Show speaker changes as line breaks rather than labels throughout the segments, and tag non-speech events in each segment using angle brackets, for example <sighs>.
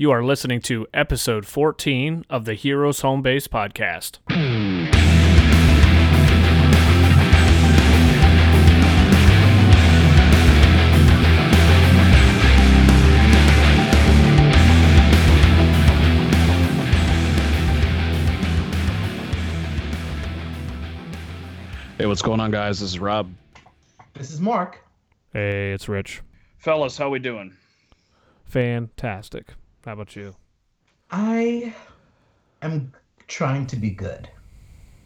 You are listening to episode 14 of the Heroes Home Base podcast.
Hey, what's going on, guys? This is Rob.
This is Mark.
Hey, it's Rich.
Fellas, how we doing?
Fantastic. How about you?
I am trying to be good.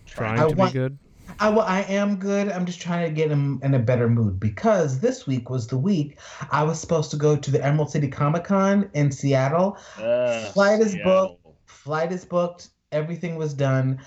Trying
I
to
want-
be good?
I, well, I am good. I'm just trying to get him in a better mood because this week was the week I was supposed to go to the Emerald City Comic Con in Seattle. Flight is booked. Flight is booked. Everything was done,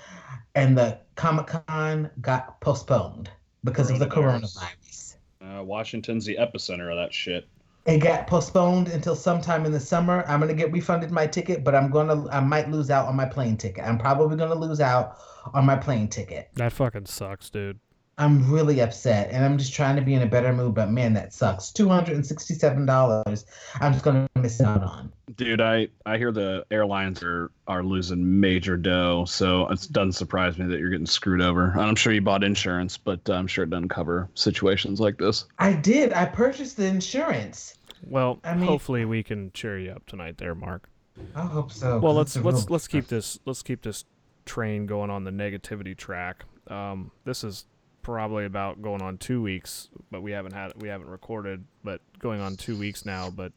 and the Comic Con got postponed because of the
Coronavirus.
coronavirus.
Uh, Washington's the epicenter of that shit.
It got postponed until sometime in the summer. I'm gonna get refunded my ticket, but I'm gonna I might lose out on my plane ticket. I'm probably gonna lose out on my plane ticket.
That fucking sucks, dude.
I'm really upset, and I'm just trying to be in a better mood. But man, that sucks. Two hundred and sixty-seven dollars. I'm just gonna miss out on.
Dude, I, I hear the airlines are, are losing major dough, so it doesn't surprise me that you're getting screwed over. And I'm sure you bought insurance, but I'm sure it doesn't cover situations like this.
I did. I purchased the insurance.
Well,
I mean-
hopefully we can cheer you up tonight there, Mark.
I hope so.
Well, let's let's
real-
let's keep this let's keep this train going on the negativity track. Um, this is probably about going on two weeks, but we haven't had we haven't recorded, but going on two weeks now. But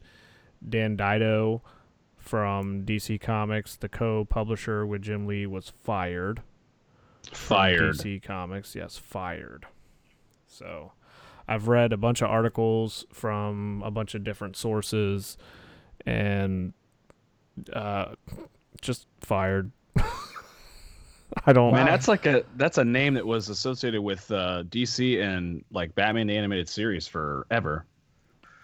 Dan DiDio from DC Comics, the co-publisher with Jim Lee, was fired.
Fired.
DC Comics, yes, fired. So, I've read a bunch of articles from a bunch of different sources, and uh, just fired. <laughs> <laughs> I don't.
Man,
Wow.
that's like a that's a name that was associated with uh, DC and like Batman the animated series forever.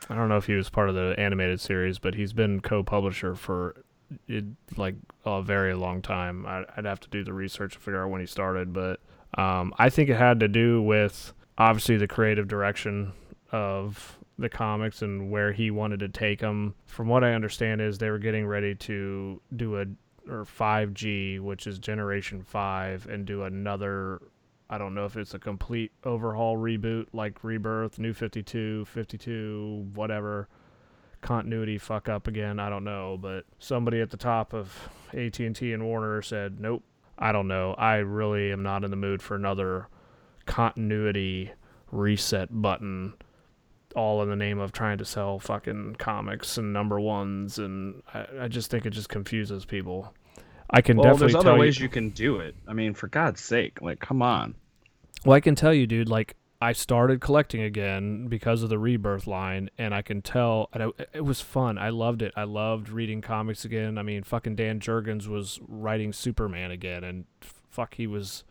I don't know if he was part of the animated series, but he's been co-publisher for it, like a very long time. I, I'd have to do the research to figure out when he started, but um, I think it had to do with obviously the creative direction of the comics and where he wanted to take them. From what I understand, is they were getting ready to do a or 5G, which is Generation Five, and do another I don't know if it's a complete overhaul reboot like Rebirth, New 52, 52, whatever. Continuity fuck up again, I don't know, but somebody at the top of AT&T and Warner said, "Nope, I don't know. I really am not in the mood for another continuity reset button all in the name of trying to sell fucking comics and number ones and I, I just think it just confuses people. I can
Well,
definitely
there's other
you-
ways you can do it. I mean, for God's sake, like, come on.
Well, I can tell you, dude. Like, I started collecting again because of the Rebirth line, and I can tell and it, it was fun. I loved it. I loved reading comics again. I mean, fucking Dan Jurgens was writing Superman again, and fuck, he was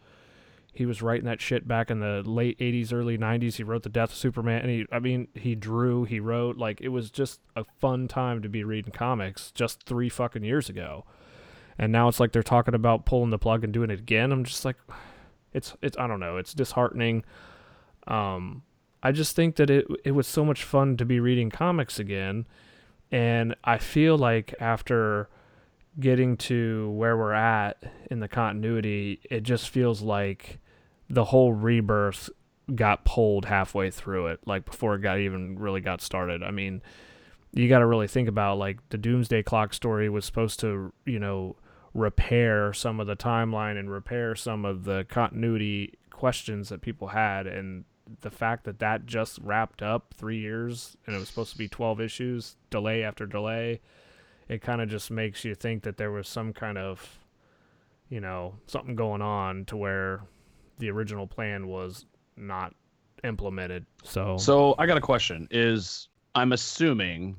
he was writing that shit back in the late '80s, early '90s. He wrote the Death of Superman, and he, I mean, he drew, he wrote. Like, it was just a fun time to be reading comics just three fucking years ago. And now it's like they're talking about pulling the plug and doing it again. I'm just like, it's it's I don't know. It's disheartening. Um, I just think that it it was so much fun to be reading comics again, and I feel like after getting to where we're at in the continuity, it just feels like the whole rebirth got pulled halfway through it, like before it got even really got started. I mean, you got to really think about like the Doomsday Clock story was supposed to, you know, repair some of the timeline and repair some of the continuity questions that people had and the fact that that just wrapped up 3 years and it was supposed to be 12 issues delay after delay it kind of just makes you think that there was some kind of you know something going on to where the original plan was not implemented so
So I got a question. Is I'm assuming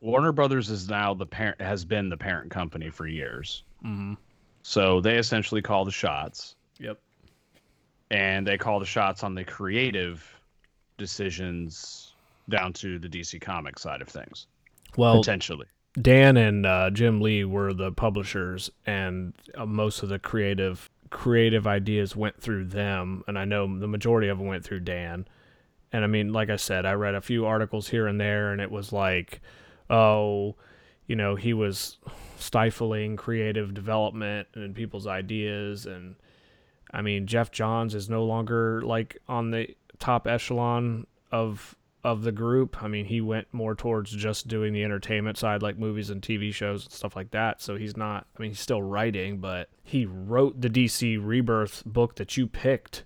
Warner Brothers is now the parent has been the parent company for years.
mhm.
So they essentially call the shots
yep
and they call the shots on the creative decisions down to the DC Comics side of things.
well
potentially.
Dan and uh, Jim Lee were the publishers, and uh, most of the creative creative ideas went through them. And I know the majority of them went through Dan. And I mean, like I said, I read a few articles here and there, and it was like, oh, you know, he was stifling creative development and people's ideas and I mean, Geoff Johns is no longer like on the top echelon of of the group. I mean, he went more towards just doing the entertainment side, like movies and TV shows and stuff like that. So he's not. I mean, he's still writing, but he wrote the DC Rebirth book that you picked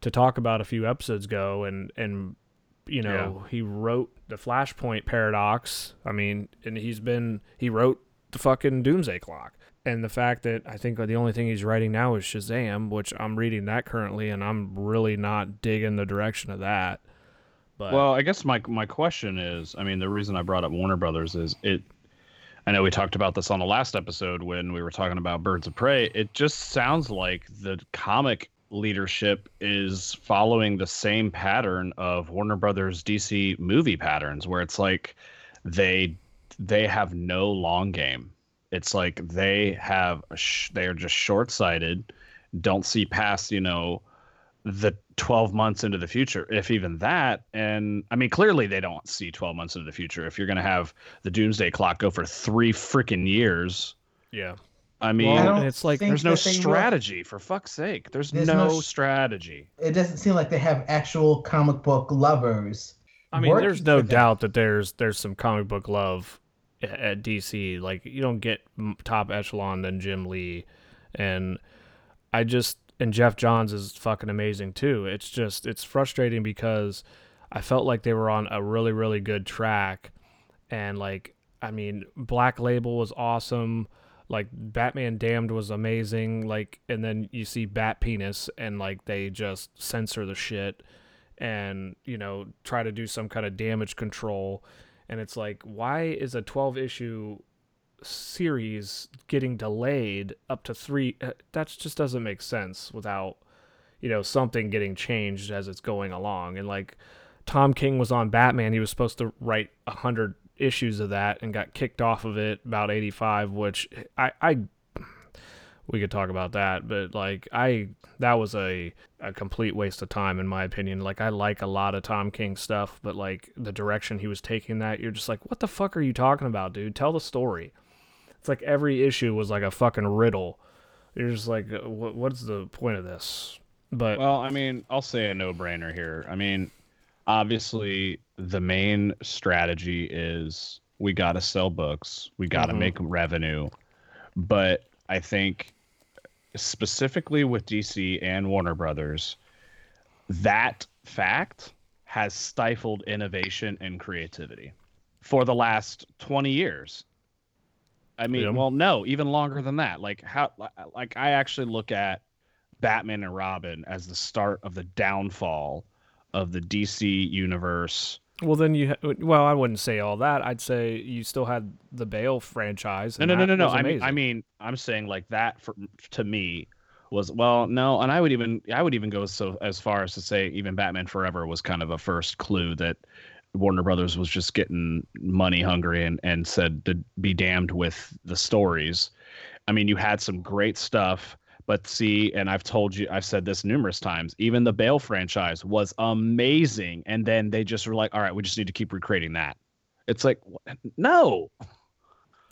to talk about a few episodes ago, and and you know yeah. he wrote the Flashpoint paradox. I mean, and he's been he wrote the fucking Doomsday Clock. And the fact that I think the only thing he's writing now is Shazam, which I'm reading that currently, and I'm really not digging the direction of that.
But well, I guess my my question is, I mean, the reason I brought up Warner Brothers is it. I know we talked about this on the last episode when we were talking about Birds of Prey. It just sounds like the comic leadership is following the same pattern of Warner Brothers DC movie patterns, where it's like they they have no long game. It's like they have sh- they are just short sighted, don't see past you know the 12 months into the future, if even that. And I mean, clearly they don't see 12 months into the future. If you're going to have the doomsday clock go for three freaking years.
Yeah.
I mean, well, I it's like there's no strategy for fuck's sake. There's, there's no, no, strategy.
It doesn't seem like they have actual comic book lovers.
I mean, there's no doubt that there's there's some comic book love at DC. Like you don't get top echelon than Jim Lee, and I just and Geoff Johns is fucking amazing too. It's just it's frustrating because I felt like they were on a really really good track, and like I mean Black Label was awesome. Like Batman Damned was amazing. Like and then you see Bat Penis and like they just censor the shit and you know try to do some kind of damage control and it's like why is a 12 issue series getting delayed up to three uh, that just doesn't make sense without you know something getting changed as it's going along. And like tom king was on batman. He was supposed to write a hundred issues of that and got kicked off of it about 85 which i i we could talk about that but like i that was a a complete waste of time in my opinion. Like i like a lot of tom king stuff but like the direction he was taking that you're just like what the fuck are you talking about dude? Tell the story it's like every issue was like a fucking riddle. You're just like, uh, what, what's the point of this? But
well, I mean, I'll say a no-brainer here. I mean, obviously, the main strategy is we got to sell books, we got to mm-hmm. make revenue, but I think specifically with DC and Warner Brothers, that fact has stifled innovation and creativity for the last 20 years. I mean, yeah. well, no, even longer than that. Like how, like I actually look at Batman and Robin as the start of the downfall of the DC universe.
Well, then you, well, I wouldn't say all that. I'd say you still had the Bale franchise.
No, no, no, no, no. I mean, I mean, I'm saying like that for to me was well, no, and I would even, I would even go so as far as to say even Batman Forever was kind of a first clue that Warner Brothers was just getting money hungry and, and said to be damned with the stories. I mean, you had some great stuff, but see, and I've told you, I've said this numerous times, even the Bale franchise was amazing. And then they just were like, all right, we just need to keep recreating that. It's like, no.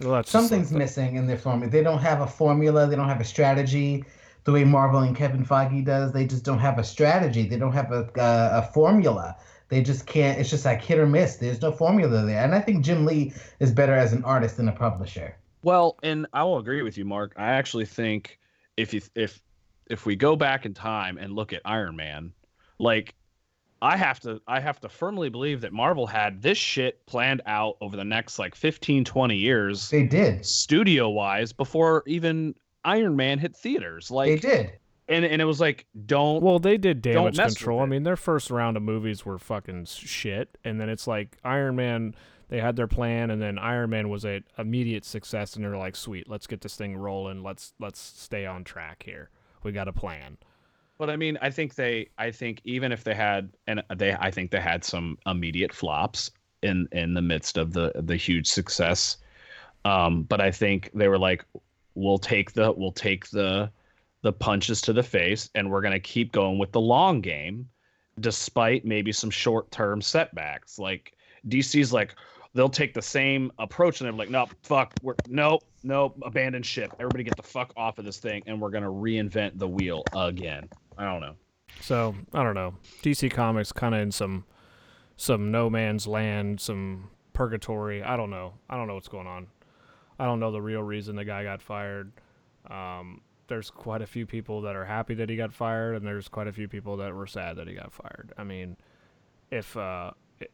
Well, Something's missing in their formula. They don't have a formula, they don't have a strategy the way Marvel and Kevin Feige does. They just don't have a strategy, they don't have a, a, a formula they just can't. It's just like hit or miss. There's no formula there, and I think Jim Lee is better as an artist than a publisher.
Well, and I will agree with you, Mark. I actually think if you if if we go back in time and look at Iron Man, like I have to I have to firmly believe that Marvel had this shit planned out over the next like 15 20 years.
They did.
Studio wise before even Iron Man hit theaters. Like
They did
and and it was like don't
well they did damage control. i mean their first round of movies were fucking shit. And then it's like iron man they had their plan and then iron man was an immediate success and they're like sweet let's get this thing rolling. Let's let's stay on track here. We got a plan.
But i mean i think they i think even if they had and they i think they had some immediate flops in in the midst of the the huge success. Um but i think they were like we'll take the we'll take the the punches to the face, and we're going to keep going with the long game, despite maybe some short term setbacks. Like DC's like, they'll take the same approach and they're like, no, fuck, we're nope, nope, abandon ship. Everybody get the fuck off of this thing, and we're gonna reinvent the wheel again. I don't know.
So I don't know. DC Comics kind of in some some no man's land, some purgatory. I don't know. I don't know what's going on. I don't know the real reason the guy got fired. Um, there's quite a few people that are happy that he got fired, and there's quite a few people that were sad that he got fired. I mean, if uh, it,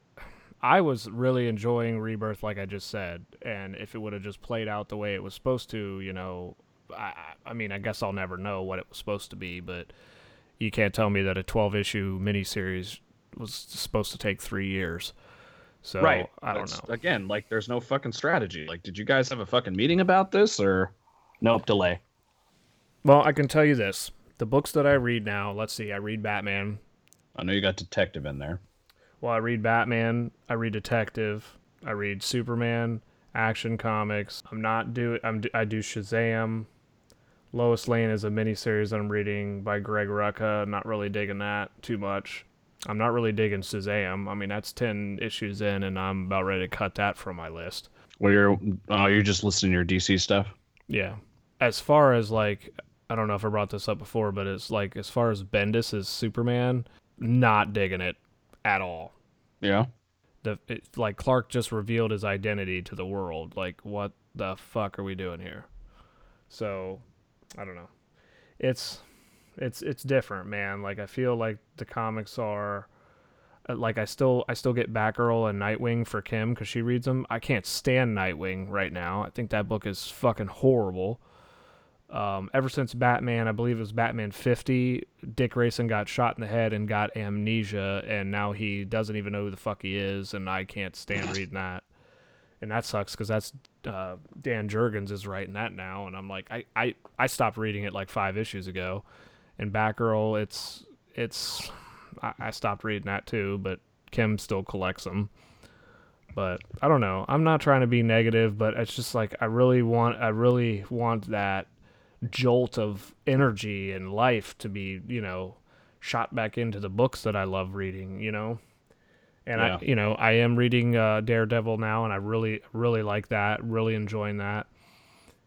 I was really enjoying Rebirth, like I just said, and if it would have just played out the way it was supposed to, you know, I, I mean, I guess I'll never know what it was supposed to be, but you can't tell me that a 12 issue miniseries was supposed to take three years. So
right.
I don't know.
Again, like there's no fucking strategy. Like, did you guys have a fucking meeting about this or nope, delay?
Well, I can tell you this. The books that I read now, let's see, I read Batman.
I know you got detective in there.
Well, I read Batman, I read Detective, I read Superman, Action Comics. I'm not do I'm I do Shazam. Lois Lane is a miniseries that I'm reading by Greg Rucka. Not really digging that too much. I'm not really digging Shazam. I mean, that's ten issues in, and I'm about ready to cut that from my list.
Well, you're oh, you're just listing your DC stuff.
Yeah. As far as like, I don't know if I brought this up before, but it's like as far as Bendis as Superman, not digging it at all.
Yeah.
The it, like Clark just revealed his identity to the world. Like, what the fuck are we doing here? So, I don't know. It's it's it's different, man. Like I feel like the comics are uh, like I still I still get Batgirl and Nightwing for Kim because she reads them. I can't stand Nightwing right now. I think that book is fucking horrible. Um, ever since Batman, I believe it was Batman 50, Dick Grayson got shot in the head and got amnesia, and now he doesn't even know who the fuck he is, and I can't stand <laughs> reading that. And that sucks because that's uh, Dan Jurgens is writing that now, and I'm like, I, I, I stopped reading it like five issues ago, and Batgirl, it's it's I, I stopped reading that too, but Kim still collects them. But I don't know. I'm not trying to be negative, but it's just like I really want I really want that jolt of energy and life to be, you know, shot back into the books that I love reading, you know. And yeah. I, you know, I am reading uh, Daredevil now, and I really, really like that. Really enjoying that.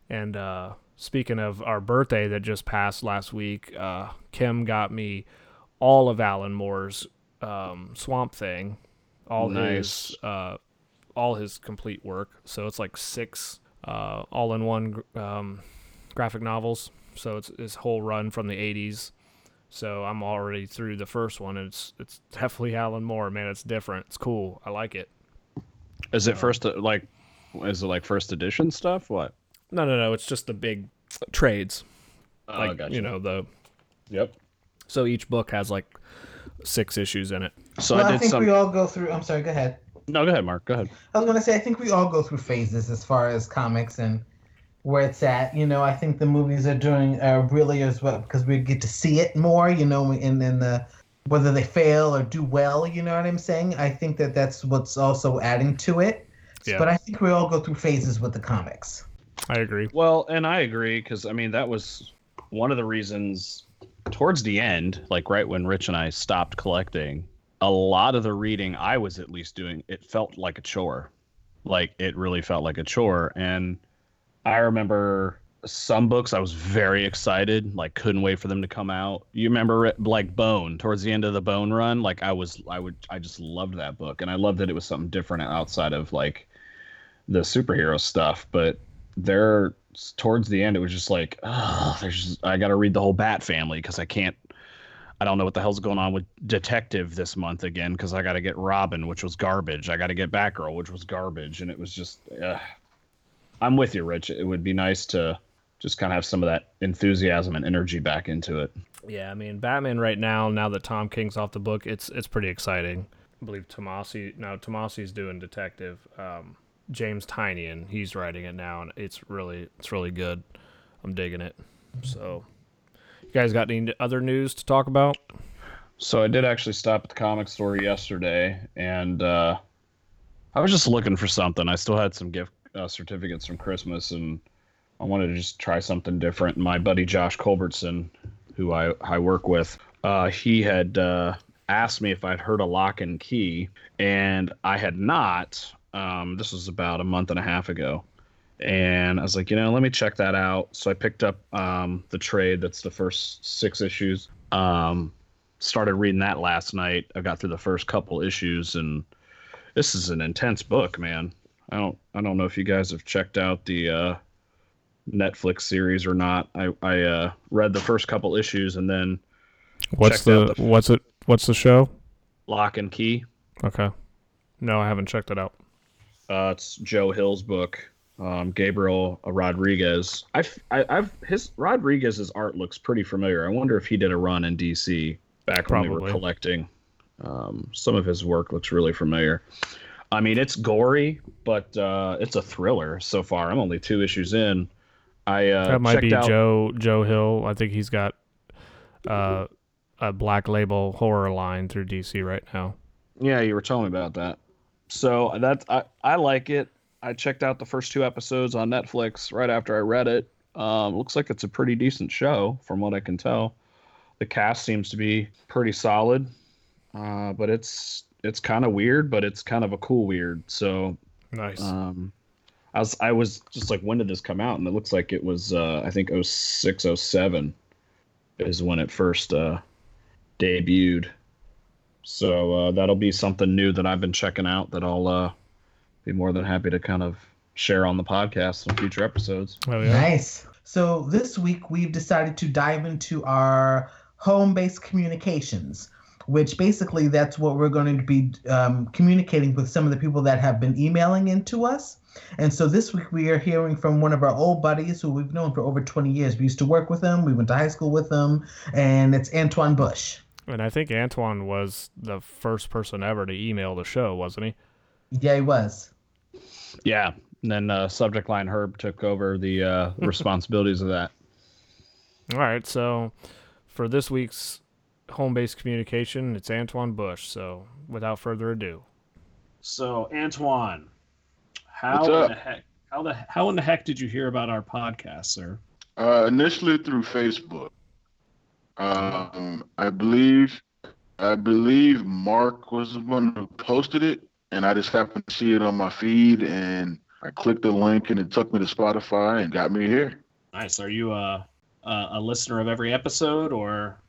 And uh, speaking of our birthday that just passed last week, uh, Kim got me all of Alan Moore's um, Swamp Thing, all nice. his, uh, all his complete work. So it's like six uh, all-in-one um, graphic novels. So it's his whole run from the 80s. So I'm already through the first one. And it's it's definitely <laughs> Alan Moore, man. It's different. It's cool. I like it.
Is it uh, first uh, like? Is it like first edition stuff? What?
No, no, no. It's just the big trades.
Oh,
like,
gotcha.
You know the.
Yep.
So each book has like six issues in it.
So
well,
I,
I, think
some...
we all go through. I'm sorry. Go ahead.
No, go ahead, Mark. Go ahead.
I was gonna say I think we all go through phases as far as comics and where it's at. You know, I think the movies are doing uh, really as well because we get to see it more. You know, in in the whether they fail or do well. You know what I'm saying? I think that that's what's also adding to it. Yeah. But I think we all go through phases with the comics.
I agree.
Well, and I agree because I mean that was one of the reasons towards the end, like right when Rich and I stopped collecting, a lot of the reading I was at least doing, it felt like a chore. Like it really felt like a chore. And I remember some books I was very excited, like couldn't wait for them to come out. You remember it, like Bone towards the end of the Bone run, like I was I would I just loved that book and I loved that it was something different outside of like the superhero stuff, but there towards the end it was just like oh there's just, I got to read the whole Bat family cuz I can't I don't know what the hell's going on with Detective this month again because I got to get Robin, which was garbage. I got to get Batgirl, which was garbage, and it was just. Uh, I'm with you, Rich. It would be nice to just kind of have some of that enthusiasm and energy back into it.
Yeah, I mean, Batman right now, now that Tom King's off the book, it's it's pretty exciting. I believe Tomasi now Tomasi's doing Detective. Um, James Tynion, he's writing it now, and it's really it's really good. I'm digging it. So, you guys got any other news to talk about?
So I did actually stop at the comic store yesterday, and uh, I was just looking for something. I still had some gift uh, certificates from Christmas, and I wanted to just try something different. My buddy Josh Culbertson, who I, I work with, uh, he had uh, asked me if I'd heard a Locke and Key, and I had not Um, this was about a month and a half ago, and I was like, you know, let me check that out. So I picked up um, the trade. That's the first six issues. Um, started reading that last night. I got through the first couple issues, and this is an intense book, man. I don't I don't know if you guys have checked out the uh, Netflix series or not. I I uh, read the first couple issues and then
what's the, the what's it what's the show?
Locke and Key.
Okay. No, I haven't checked it out.
Uh, it's Joe Hill's book. Um, Gabriel Rodriguez. I've, I, I've his Rodriguez's art looks pretty familiar. I wonder if he did a run in DC back Probably. when we were collecting. Um, some of his work looks really familiar. I mean, it's gory, but uh, it's a thriller so far. I'm only two issues in. I uh,
that might be out... Joe Joe Hill. I think he's got uh, a black label horror line through DC right now.
Yeah, you were telling me about that. So that's I, I like it. I checked out the first two episodes on Netflix right after I read it. Um, looks like it's a pretty decent show from what I can tell. The cast seems to be pretty solid, uh, but it's it's kind of weird, but it's kind of a cool weird. So
nice.
Um, I was I was just like, when did this come out? And it looks like it was uh, I think 06, 07 is when it first uh, debuted. So uh, that'll be something new that I've been checking out that I'll uh, be more than happy to kind of share on the podcast in future episodes.
Oh, yeah. Nice. So this week we've decided to dive into our home-based communications which basically that's what we're going to be um, communicating with some of the people that have been emailing into us. And so this week we are hearing from one of our old buddies who we've known for over 20 years. We used to work with him, we went to high school with him, and it's Antoine Bush.
And I think Antoine was the first person ever to email the show, wasn't he?
Yeah, he was.
Yeah. And then uh, Subject Line Herb took over the uh, <laughs> responsibilities of that.
All right. So for this week's home based communication. It's Antoine Bush. So without further ado.
So Antoine, how in the heck how the how in the heck did you hear about our podcast, sir?
Uh, initially through Facebook. Um, I believe I believe Mark was the one who posted it, and I just happened to see it on my feed, and I clicked the link, and it took me to Spotify and got me here.
Nice. Are you a a, a listener of every episode, or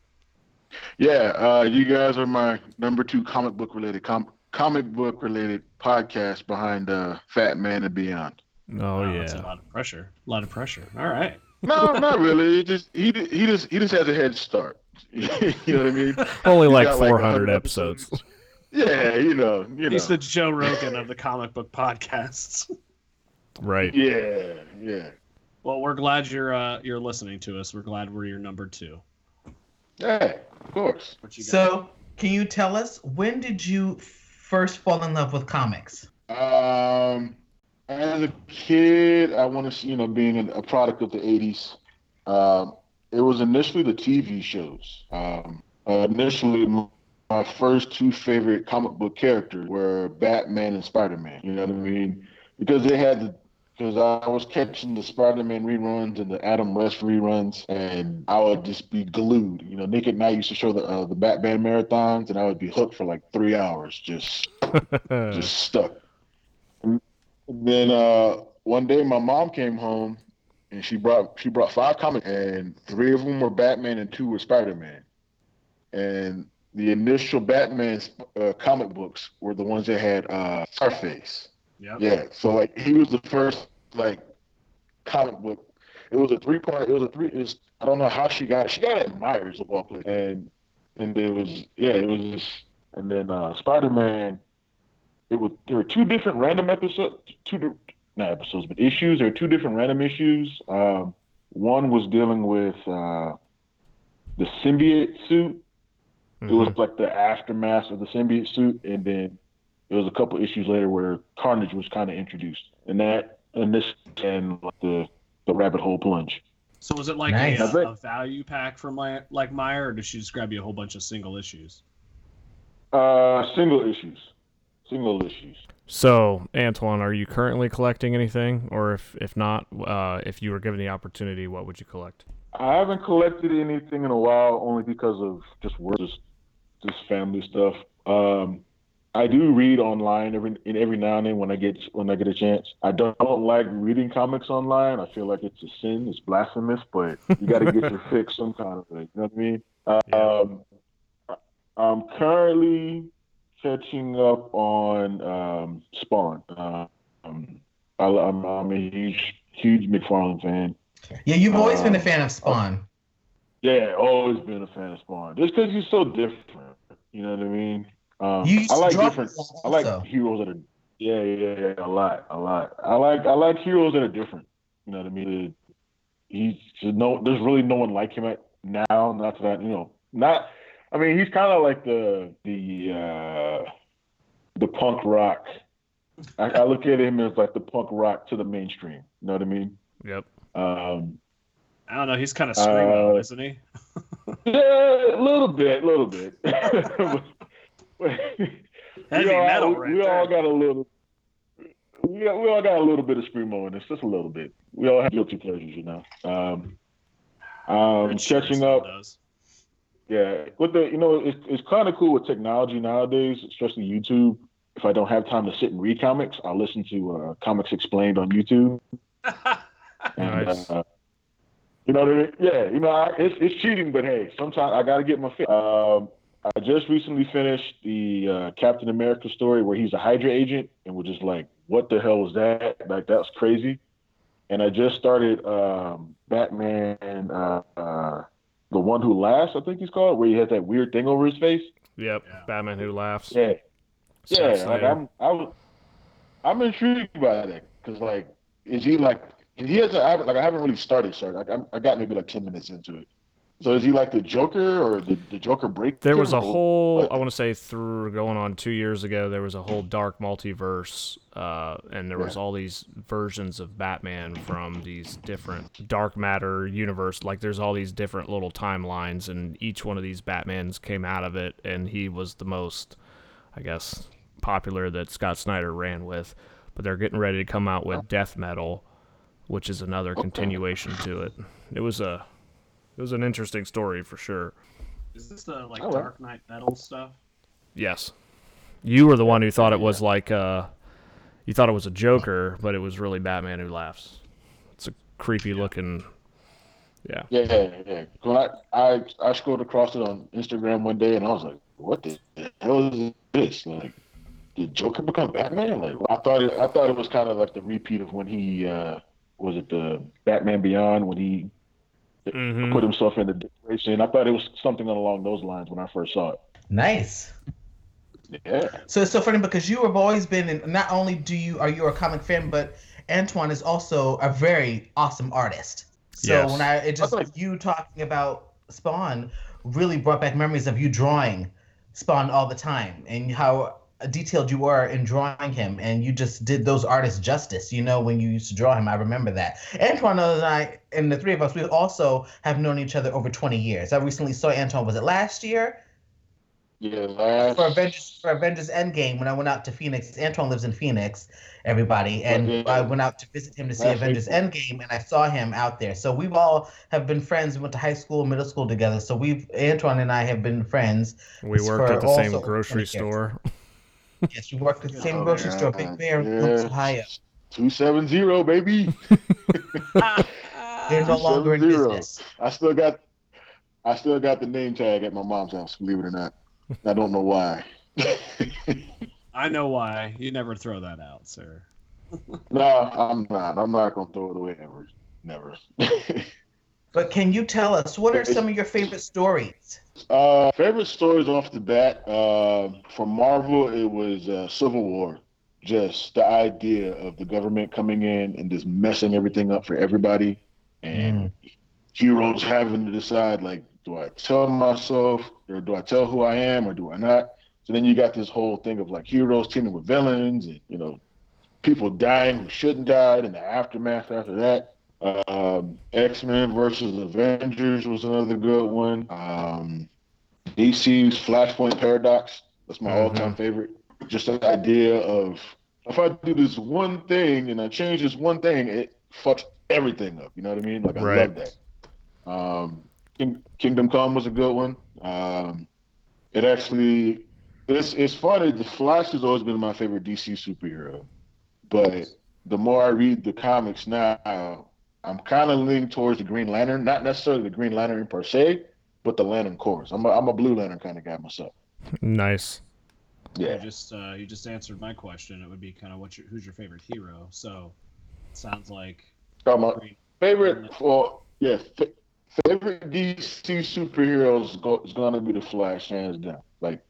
yeah, uh, you guys are my number two comic book related com- comic book related podcast behind uh, Fat Man and Beyond.
Oh wow, yeah,
that's a lot of pressure. A lot of pressure. All right.
no, not really. It just he he just he just has a head start. <laughs> you know what I mean? <laughs>
Only like 400 like episodes.
episodes. <laughs> Yeah, you know, you
He's the Joe Rogan of the comic book podcasts.
Right.
Yeah, yeah.
Well, we're glad you're uh, you're listening to us. We're glad we're your number two.
Hey, of course.
So, can you tell us when did you first fall in love with comics?
Um, as a kid, I want to, see you know, being a product of the '80s. Um, it was initially the TV shows. Um, uh, initially, my first two favorite comic book characters were Batman and Spider Man. You know what I mean? Because they had the because I was catching the Spider-Man reruns and the Adam West reruns, and I would just be glued. You know, Nick at Nite used to show the uh, the Batman marathons, and I would be hooked for like three hours, just <laughs> just stuck. And then uh, one day, my mom came home, and she brought she brought five comics, and three of them were Batman, and two were Spider-Man. And the initial Batman uh, comic books were the ones that had uh, Scarface. Yep. Yeah. So like he was the first like comic book. It was a three part. It was a three. It was, I don't know how she got. It. She got it in Meijers of all places. And and it was yeah. It was just and then uh Spider Man. It was there were two different random episodes. Two not episodes, but issues. There were two different random issues. Um, one was dealing with uh, the symbiote suit. Mm-hmm. It was mm-hmm. like the aftermath of the symbiote suit, and then there was a couple issues later where Carnage was kind of introduced, and that and this and like the the rabbit hole plunge.
So was it like nice. a, a, value pack from my, like Meijer, or did she just grab you a whole bunch of single issues?
Uh, single issues, single issues.
So, Antoine, are you currently collecting anything, or if if not, uh, if you were given the opportunity, what would you collect?
I haven't collected anything in a while, only because of just work, just just family stuff. Um, I do read online every every now and then when I get when I get a chance. I don't, don't like reading comics online. I feel like it's a sin. It's blasphemous. But you got to get your <laughs> fix some kind of way. You know what I mean? Um, I'm currently catching up on um, Spawn. Um, I, am I'm a huge huge McFarlane fan.
Yeah, you've always been a um, fan of Spawn.
Yeah, always been a fan of Spawn. Just because he's so different. You know what I mean? Um, I like different. I like heroes that are. Yeah, yeah, yeah, a lot, a lot. I like I like heroes that are different. You know what I mean? He's no. There's really no one like him at now. Not that you know. Not. I mean, he's kind of like the the uh, the punk rock. I, I, look at him as like the punk rock to the mainstream. You know what I mean?
Yep.
Um,
I don't know. He's kind of screamo, uh, isn't he? <laughs>
yeah, a little bit, a little bit. <laughs> <laughs>
Heavy we all, metal,
right We there. all got a little. We, we all got a little bit of screamo in us, just a little bit. We all have guilty pleasures, you know. Um, um, catching up. Does. Yeah, with the you know it's it's kind of cool with technology nowadays, especially YouTube. If I don't have time to sit and read comics, I'll listen to uh, Comics Explained on YouTube. <laughs> and, nice. Uh, you know what I mean? Yeah, you know I, it's it's cheating, but hey, sometimes I got to get my fit. Um, I just recently finished the uh, Captain America story where he's a Hydra agent, and we're just like, what the hell is that? Like that's crazy. And I just started um, Batman, uh, uh, the one who laughs, I think he's called, where he has that weird thing over his face.
Yep, yeah. Batman who laughs.
Yeah, yeah. Like I'm, I was, I'm intrigued by that because like, is he like? He has a, like I haven't really started, sir. Like I'm, I got maybe like ten minutes into it. So is he like the Joker or the, the Joker break?
There was a whole what? I want to say through going on two years ago. There was a whole dark multiverse, uh, and there yeah. was all these versions of Batman from these different dark matter universe. Like there's all these different little timelines, and each one of these Batmans came out of it, and he was the most, I guess, popular that Scott Snyder ran with. But they're getting ready to come out with Death Metal, which is another continuation to it. It was a it was an interesting story for sure.
Is this the like oh, Dark Knight Metal stuff?
Yes. You were the one who thought it was like uh you thought it was a Joker, but it was really Batman who laughs. It's a creepy yeah. looking yeah.
Yeah, yeah, yeah. When I, I I scrolled across it on Instagram one day and I was like, What the hell is this? Like did Joker become Batman? Like I thought it I thought it was kind of like the repeat of when he uh was it the Batman Beyond when he mm-hmm. put himself in the decoration. I thought it was something along those lines when I first saw it.
Nice.
Yeah.
So it's so funny because you have always been, in, not only do you are you a comic fan, but Antoine is also a very awesome artist. So yes. when I it just like, you talking about Spawn really brought back memories of you drawing Spawn all the time and how detailed you were in drawing him, and you just did those artists justice. You know, when you used to draw him, I remember that. Antoine and I, and the three of us, we also have known each other over 20 years. I recently saw Antoine. Was it last year?
Yeah, last.
For Avengers, for Avengers Endgame, when I went out to Phoenix, Antoine lives in Phoenix, everybody, and yeah. I went out to visit him to see last Avengers week. Endgame, and I saw him out there. So we've all have been friends. We went to high school, middle school together. So we've Antoine and I have been friends.
We worked at the same grocery store.
Yes, you work at the same oh, grocery yeah. store, Big Bear, yes. Ohio.
Two seven zero, baby. <laughs>
They're no longer in business.
I still got, I still got the name tag at my mom's house. Believe it or not, I don't know why. <laughs>
I know why. You never throw that out, sir.
no, I'm not. I'm not gonna throw it away ever. Never. <laughs>
but can you tell us what are some of your favorite stories?
Uh, favorite stories off the bat uh, from Marvel, it was uh, Civil War. Just the idea of the government coming in and just messing everything up for everybody, and mm. heroes having to decide like, do I tell myself or do I tell who I am or do I not? So then you got this whole thing of like heroes teaming with villains and you know people dying who shouldn't die and the aftermath after that. Um, X Men versus Avengers was another good one. Um, DC's Flashpoint Paradox. That's my mm-hmm. all-time favorite. Just the idea of if I do this one thing and I change this one thing, it fucks everything up. You know what I mean? Like I right. love that. Um, King, Kingdom Come was a good one. Um, it actually It's it's funny. The Flash has always been my favorite DC superhero, but the more I read the comics now, I'm kind of leaning towards the Green Lantern. Not necessarily the Green Lantern in per se, but the Lantern Corps. I'm a, I'm a Blue Lantern kind of guy myself.
Nice.
Yeah. You just uh, you just answered my question. It would be kind of what's your who's your favorite hero? So sounds like.
Oh, my favorite for yeah favorite DC superheroes go, is gonna be the Flash, hands down. Like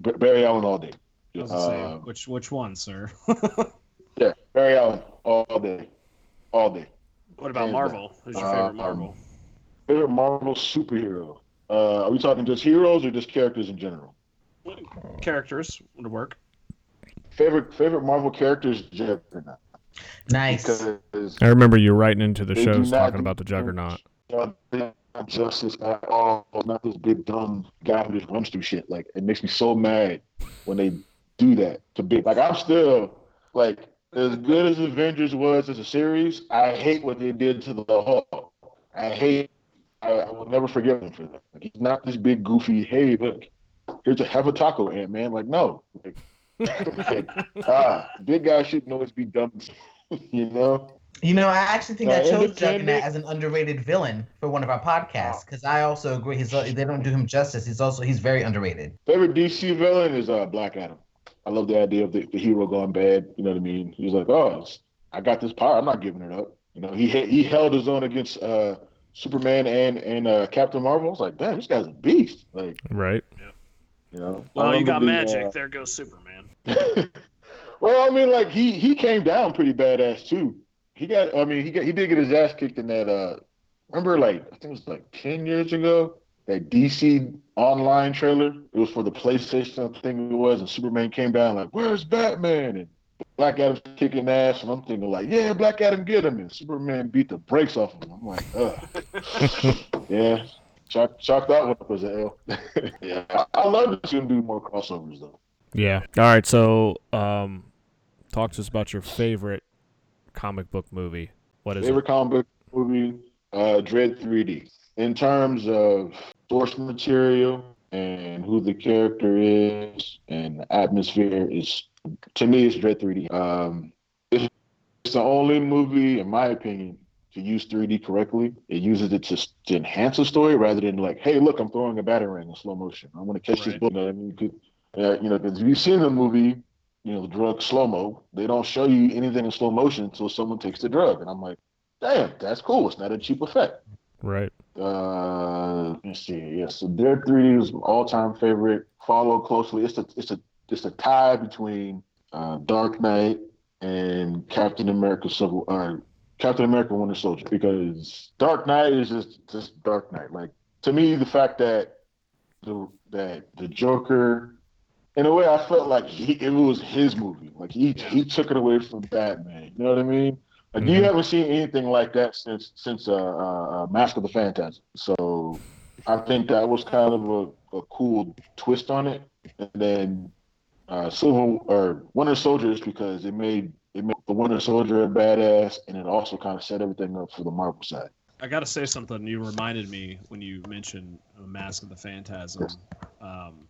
Barry Allen all day.
Uh, which which one, sir? <laughs>
yeah, Barry Allen all day, all day.
What about hands Marvel? Who's your favorite uh, Marvel? Um,
favorite Marvel superhero? Uh, are we talking just heroes or just characters in general?
Characters would work.
Favorite favorite Marvel characters, Juggernaut.
Nice.
I remember you writing into the shows talking about the Juggernaut
justice at all. Not this big dumb guy who just runs through shit. Like it makes me so mad when they do that to big. Like I'm still like as good as Avengers was as a series. I hate what they did to the Hulk. I hate. I, I will never forgive him for that. Like, he's not this big goofy. Hey, look, here's a have a taco, Ant Man. Like no. Like, like, <laughs> ah, big guys shouldn't always be dumb. <laughs> you know.
You know, I actually think I chose Juggernaut as an underrated villain for one of our podcasts because I also agree. He's they don't do him justice. He's also he's very underrated.
Favorite DC villain is uh, Black Adam. I love the idea of the, the hero going bad. You know what I mean? He's like, oh, I got this power. I'm not giving it up. You know, he he held his own against uh, Superman and and uh, Captain Marvel. I was like, damn, this guy's a beast. Like,
right?
Yeah.
You know.
Well, you got the, magic. Uh, there goes Superman. <laughs>
well, I mean, like he he came down pretty badass too he got. I mean, he got. He did get his ass kicked in that. Uh, remember, like I think it was like ten years ago. That DC online trailer. It was for the PlayStation. I think it was, and Superman came down like, "Where's Batman?" and Black Adam's kicking ass, and I'm thinking like, "Yeah, Black Adam get him," and Superman beat the brakes off him. I'm like, "Ugh." <laughs> yeah, chalk, chalk that one up as a L. <laughs> yeah, I, I love to see him do more crossovers though.
Yeah. All right. So, um, talk to us about your favorite comic book movie? What is it?
favorite
it?
comic book movie? Uh, Dredd 3D. In terms of source material and who the character is and the atmosphere is, to me, it's Dredd 3D. Um, it's, it's the only movie, in my opinion, to use 3D correctly. It uses it to, to enhance a story rather than like, hey, look, I'm throwing a batarang in slow motion. I want to catch right. this book. I mean, you could, uh, you know, because if you've seen the movie, you know, the drug slow mo. They don't show you anything in slow motion until someone takes the drug, and I'm like, damn, that's cool. It's not a cheap effect.
Right.
Uh, let's see. Yeah, so Dredd 3D is all time favorite. Follow closely. It's a it's a it's a tie between uh, Dark Knight and Captain America Civil uh, Captain America Winter Soldier because Dark Knight is just just Dark Knight. Like to me, the fact that the that the Joker in a way, I felt like he, it was his movie. Like he he took it away from Batman. You know what I mean? Like mm-hmm. you haven't seen anything like that since since uh, uh, uh, Mask of the Phantasm. So I think that was kind of a, a cool twist on it. And then uh, Civil or Winter Soldiers because it made it made the Winter Soldier a badass, and it also kind of set everything up for the Marvel side.
I got to say something. You reminded me when you mentioned Mask of the Phantasm. Um,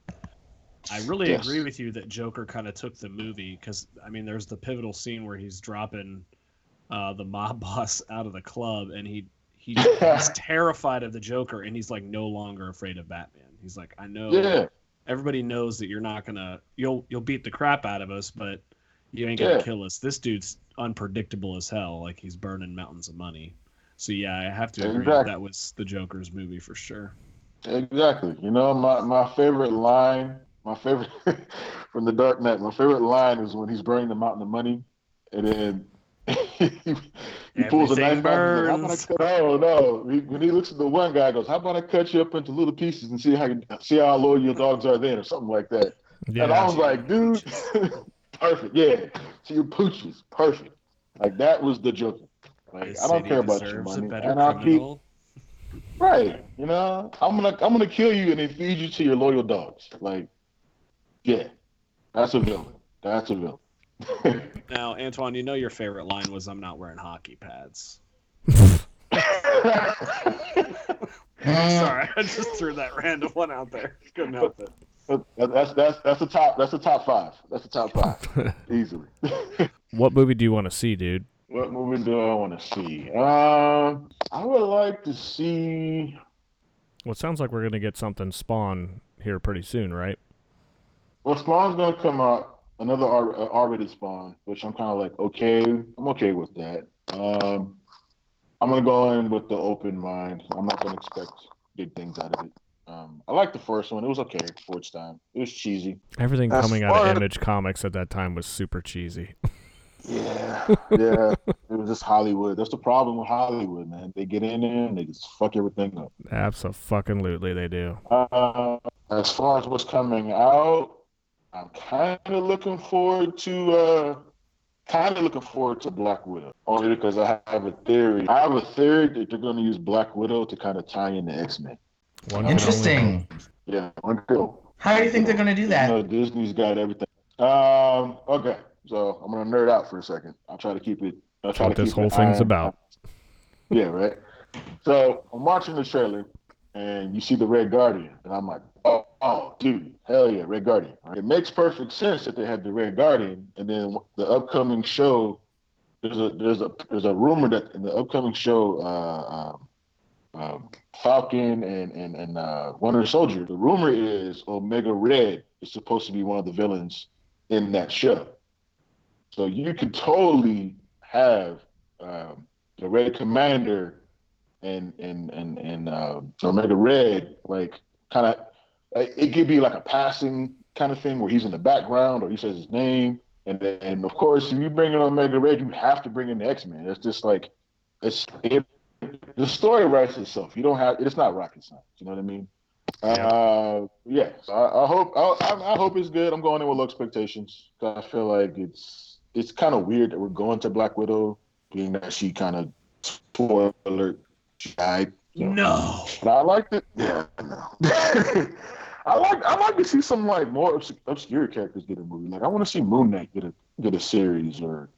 I really yes. agree with you that Joker kind of took the movie because I mean, there's the pivotal scene where he's dropping uh, the mob <laughs> boss out of the club, and he he, he's <laughs> terrified of the Joker, and he's like no longer afraid of Batman. He's like, I know.
Yeah.
Everybody knows that you're not gonna you'll you'll beat the crap out of us, but you ain't gonna yeah. kill us. This dude's unpredictable as hell. Like he's burning mountains of money. So yeah, I have to agree exactly. that, that was the Joker's movie for sure.
Exactly. You know, my my favorite line my favorite <laughs> from the Dark Knight. My favorite line is when he's burning the mountain of money, and then he, pulls a knife out. Like, how about I cut? Oh no! He, when he looks at the one guy, goes, "How about I cut you up into little pieces and see how you, see how loyal your dogs are then, or something like that." Yeah, and I was like, "Dude, <laughs> perfect. Yeah, see your pooches, perfect. Like that was the joke. Like I don't care about your money, and I'll keep." Right, you know, I'm gonna I'm gonna kill you and then feed you to your loyal dogs. Like yeah, that's a villain. That's a villain.
Now, Antoine, you know your favorite line was "I'm not wearing hockey pads." <laughs> Sorry, I just threw that random one out there. Couldn't help it.
That's that's that's the top. That's the top five. That's the top five, <laughs> easily. <laughs>
what movie do you want to see, dude?
What movie do I want to see? Um, I would like to see.
Well, it sounds like we're gonna get something Spawn here pretty soon, right?
Well, Spawn's gonna come out another R- uh, R-rated Spawn, which I'm kind of like, okay, I'm okay with that. Um, I'm gonna go in with the open mind. I'm not gonna expect big things out of it. Um, I like the first one. It was okay for its time. It was cheesy.
Everything That's coming out of Image Comics at that time was super cheesy. <laughs>
yeah, yeah. it was just Hollywood. That's the problem with Hollywood, man. They get in there and they just fuck everything up.
Absolutely, they do.
Uh, as far as what's coming out, I'm kind of looking forward to. Uh, kind of looking forward to Black Widow, only because I have a theory. I have a theory that they're going to use Black Widow to kind of tie in the X Men.
Interesting.
Yeah, one girl.
How do you think they're going to do that?
You know, Disney's got everything. Um. Okay, so I'm gonna nerd out for a second. I'll try to keep it. I'll try
what
to
this whole thing's about.
Yeah, right. So I'm watching the trailer, and you see the Red Guardian, and I'm like, oh, oh, dude, hell yeah, Red Guardian. It makes perfect sense that they had the Red Guardian, and then the upcoming show. There's a there's a there's a rumor that in the upcoming show, uh, um, Falcon and and and uh, Winter Soldier. The rumor is Omega Red is supposed to be one of the villains in that show. So you could totally have um, the Red Commander and and and and uh, Omega Red like kind of it could be like a passing kind of thing where he's in the background or he says his name. And then, and of course, if you bring in Omega Red, you have to bring in the X Men. It's just like it's it, the story writes itself. You don't have it's not rocket science. You know what I mean? Yeah. Uh, yeah. So I, I hope I, I, hope it's good. I'm going in with low expectations. I feel like it's it's kind of weird that we're going to Black Widow, being that she kind of spoiler alert she died.
So. No.
But I liked it. Yeah, no. <laughs> I like I like to see some like more obs- obscure characters get a movie. Like I want to see Moon Knight get a get a series or.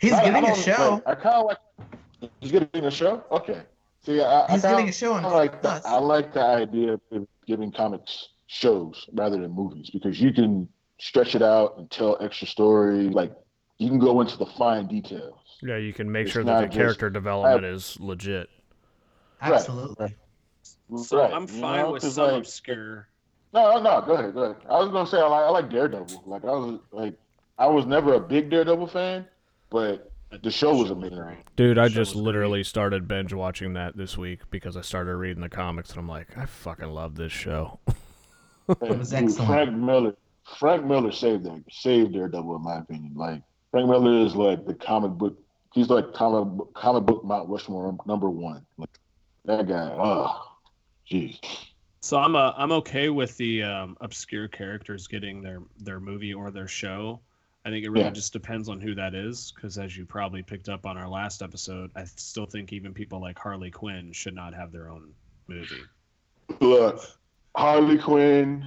He's I, getting I a show.
Like, I kind of like. He's getting a show. Okay. See, I,
he's
I
getting a show on
I like the, I like the idea of giving comics shows rather than movies because you can stretch it out and tell extra story. Like you can go into the fine details.
Yeah, you can make it's sure that the character development is legit.
Absolutely.
Right. So. I'm fine you know, with some like, obscure
no, no, go ahead, go ahead. I was gonna say I like, I like Daredevil. Like I was like I was never a big Daredevil fan, but the show was amazing.
Dude, I just literally great. started binge watching that this week because I started reading the comics and I'm like, I fucking love this show. <laughs>
it was excellent.
Frank Miller, Frank Miller saved that saved Daredevil in my opinion. Like Frank Miller is like the comic book. He's like comic comic book Mount Rushmore number one. Like that guy. Oh, jeez.
So I'm a, I'm okay with the um, obscure characters getting their their movie or their show. I think it really yeah. just depends on who that is, because as you probably picked up on our last episode, I still think even people like Harley Quinn should not have their own movie.
Look, Harley Quinn.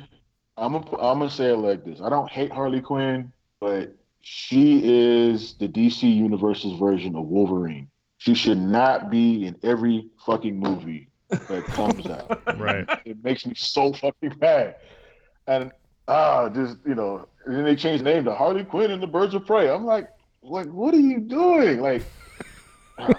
I'm a, I'm gonna say it like this. I don't hate Harley Quinn, but she is the DC Universe's version of Wolverine. She should not be in every fucking movie that comes out. <laughs>
Right.
It makes me so fucking mad. And ah, just you know, and then they changed the name to Harley Quinn and the Birds of Prey. I'm like, like, what are you doing? Like, <laughs>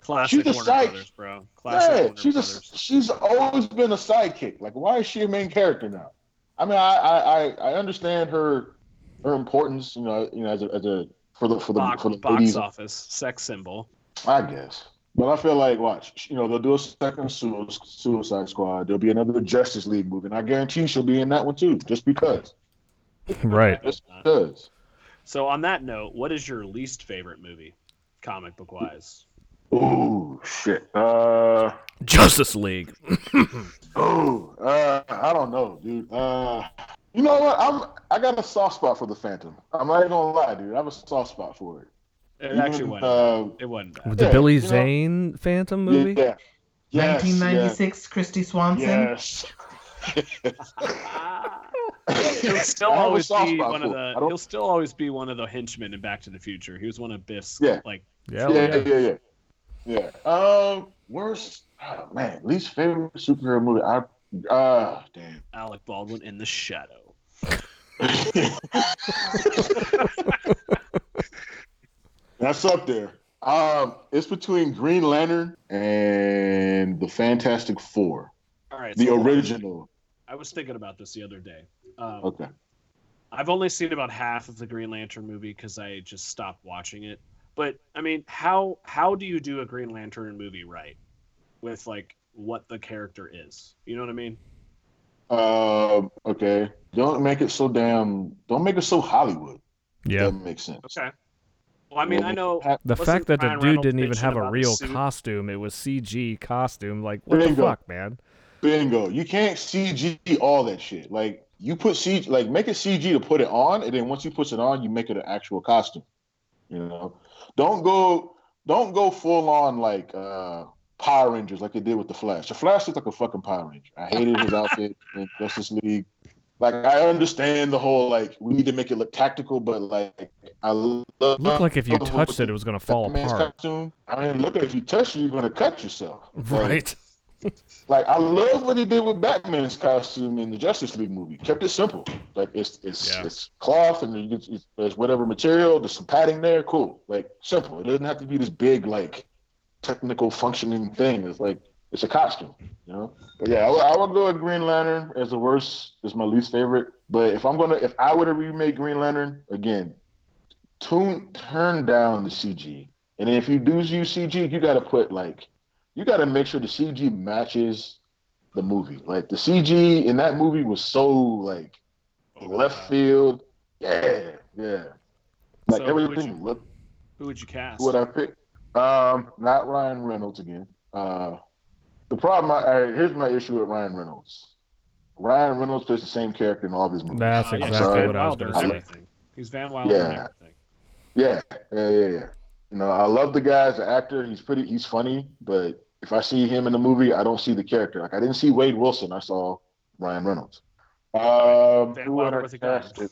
classic she's a Warner side, Brothers, bro. Classic yeah,
Warner she's Brothers. a she's always been a sidekick. Like, why is she a main character now? I mean, I I I understand her her importance. You know, you know, as a as a for the for the
box,
for the
box office sex symbol.
I guess. But I feel like, watch, you know, they'll do a second Suicide Squad. There'll be another Justice League movie, and I guarantee she'll be in that one too, just because.
right.
Just because.
So, on that note, what is your least favorite movie, comic book wise?
Oh shit. Uh,
Justice League. <laughs>
oh, uh, I don't know, dude. Uh, you know what? I'm I got a soft spot for the Phantom. I'm not even gonna lie, dude. I have a soft spot for it.
It actually wasn't. Uh, it wasn't bad.
The yeah, Billy Zane know, Phantom movie.
Yeah.
Yes, 1996, yes. Kristy Swanson.
Yes. <laughs>
he'll <laughs> still always be one of the. He'll still always be one of the henchmen in Back to the Future. He was one of Biff's.
Yeah.
Like.
Yeah. Yeah. Yeah. Yeah. Yeah. Um. Worst. Oh, man. Least favorite superhero movie. I Ah, damn.
Alec Baldwin in the shadow. <laughs>
That's up there. Um, it's between Green Lantern and the Fantastic Four,
All right.
the
so
original.
I was thinking about this the other day. Um,
Okay.
I've only seen about half of the Green Lantern movie because I just stopped watching it. But I mean, how how do you do a Green Lantern movie right, with like what the character is? You know what I mean?
Um, okay. Don't make it so damn. Don't make it so Hollywood.
Yeah.
That makes sense.
Okay. Well, I mean, I know.
The fact that the dude
Reynolds
didn't even have a real costume, it was CG costume. Like, what the
Bingo.
fuck, man?
Bingo. You can't CG all that shit. Like you put CG, like make a CG to put it on, and then once you put it on, you make it an actual costume. You know, don't go, don't go full on like uh Power Rangers like they did with the Flash. The Flash looked like a fucking Power Ranger. I hated his outfit in Justice League. Like I understand the whole like we need to make it look tactical, but like I love,
Looked like if you touched it, it was gonna fall apart.
Costume. I mean, look, if you touch it, you're gonna cut yourself.
Right. <laughs>
like I love what he did with Batman's costume in the Justice League movie. Kept it simple. Like it's it's
Yeah.
it's cloth and it's, there's whatever material. There's some padding there. Cool. Like simple. It doesn't have to be this big like technical functioning thing. It's like it's a costume. You know. But yeah, I would, go with Green Lantern as the worst. Is my least favorite. But if I'm gonna if I were to remake Green Lantern again, tune turn down the CG. And if you do use CG, you got to put like you got to make sure the CG matches the movie. Like the CG in that movie was so like left field. Yeah, yeah. Like
So, who would you-
looked
Who would you cast?
what I picked. Um, not Ryan Reynolds again. Uh, the problem. I, I, here's my issue with Ryan Reynolds. Ryan Reynolds plays the same character in all of his movies.
That's exactly
sorry.
what I was
Wilder
gonna say.
everything. He's Van Wilder
Yeah. Yeah, yeah, yeah, yeah. You know, I love the guy as an actor. He's pretty. He's funny, but if I see him in the movie, I don't see the character. Like I didn't see Wade Wilson. I saw Ryan Reynolds. Um,
Van Wilder
would I
with a gun.
cast?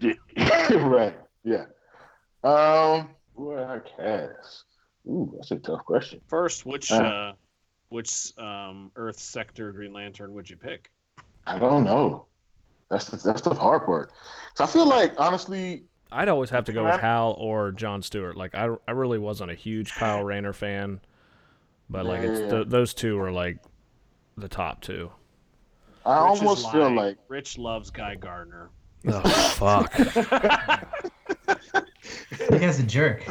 Yeah, <laughs> right. Yeah. Um, who would I cast? Ooh, that's a tough question.
First, which
Uh.
uh, which um, Earth sector Green Lantern would you pick?
I don't know. That's the, that's the hard part. So I feel like honestly,
I'd always have to go with Hal or John Stewart. Like, I, I really wasn't a huge Kyle <laughs> Rayner fan, but like, it's
Yeah.
th- those two are like the top two.
I
Rich
almost feel like
Rich loves Guy Gardner.
Oh fuck! <laughs>
That guy's a jerk.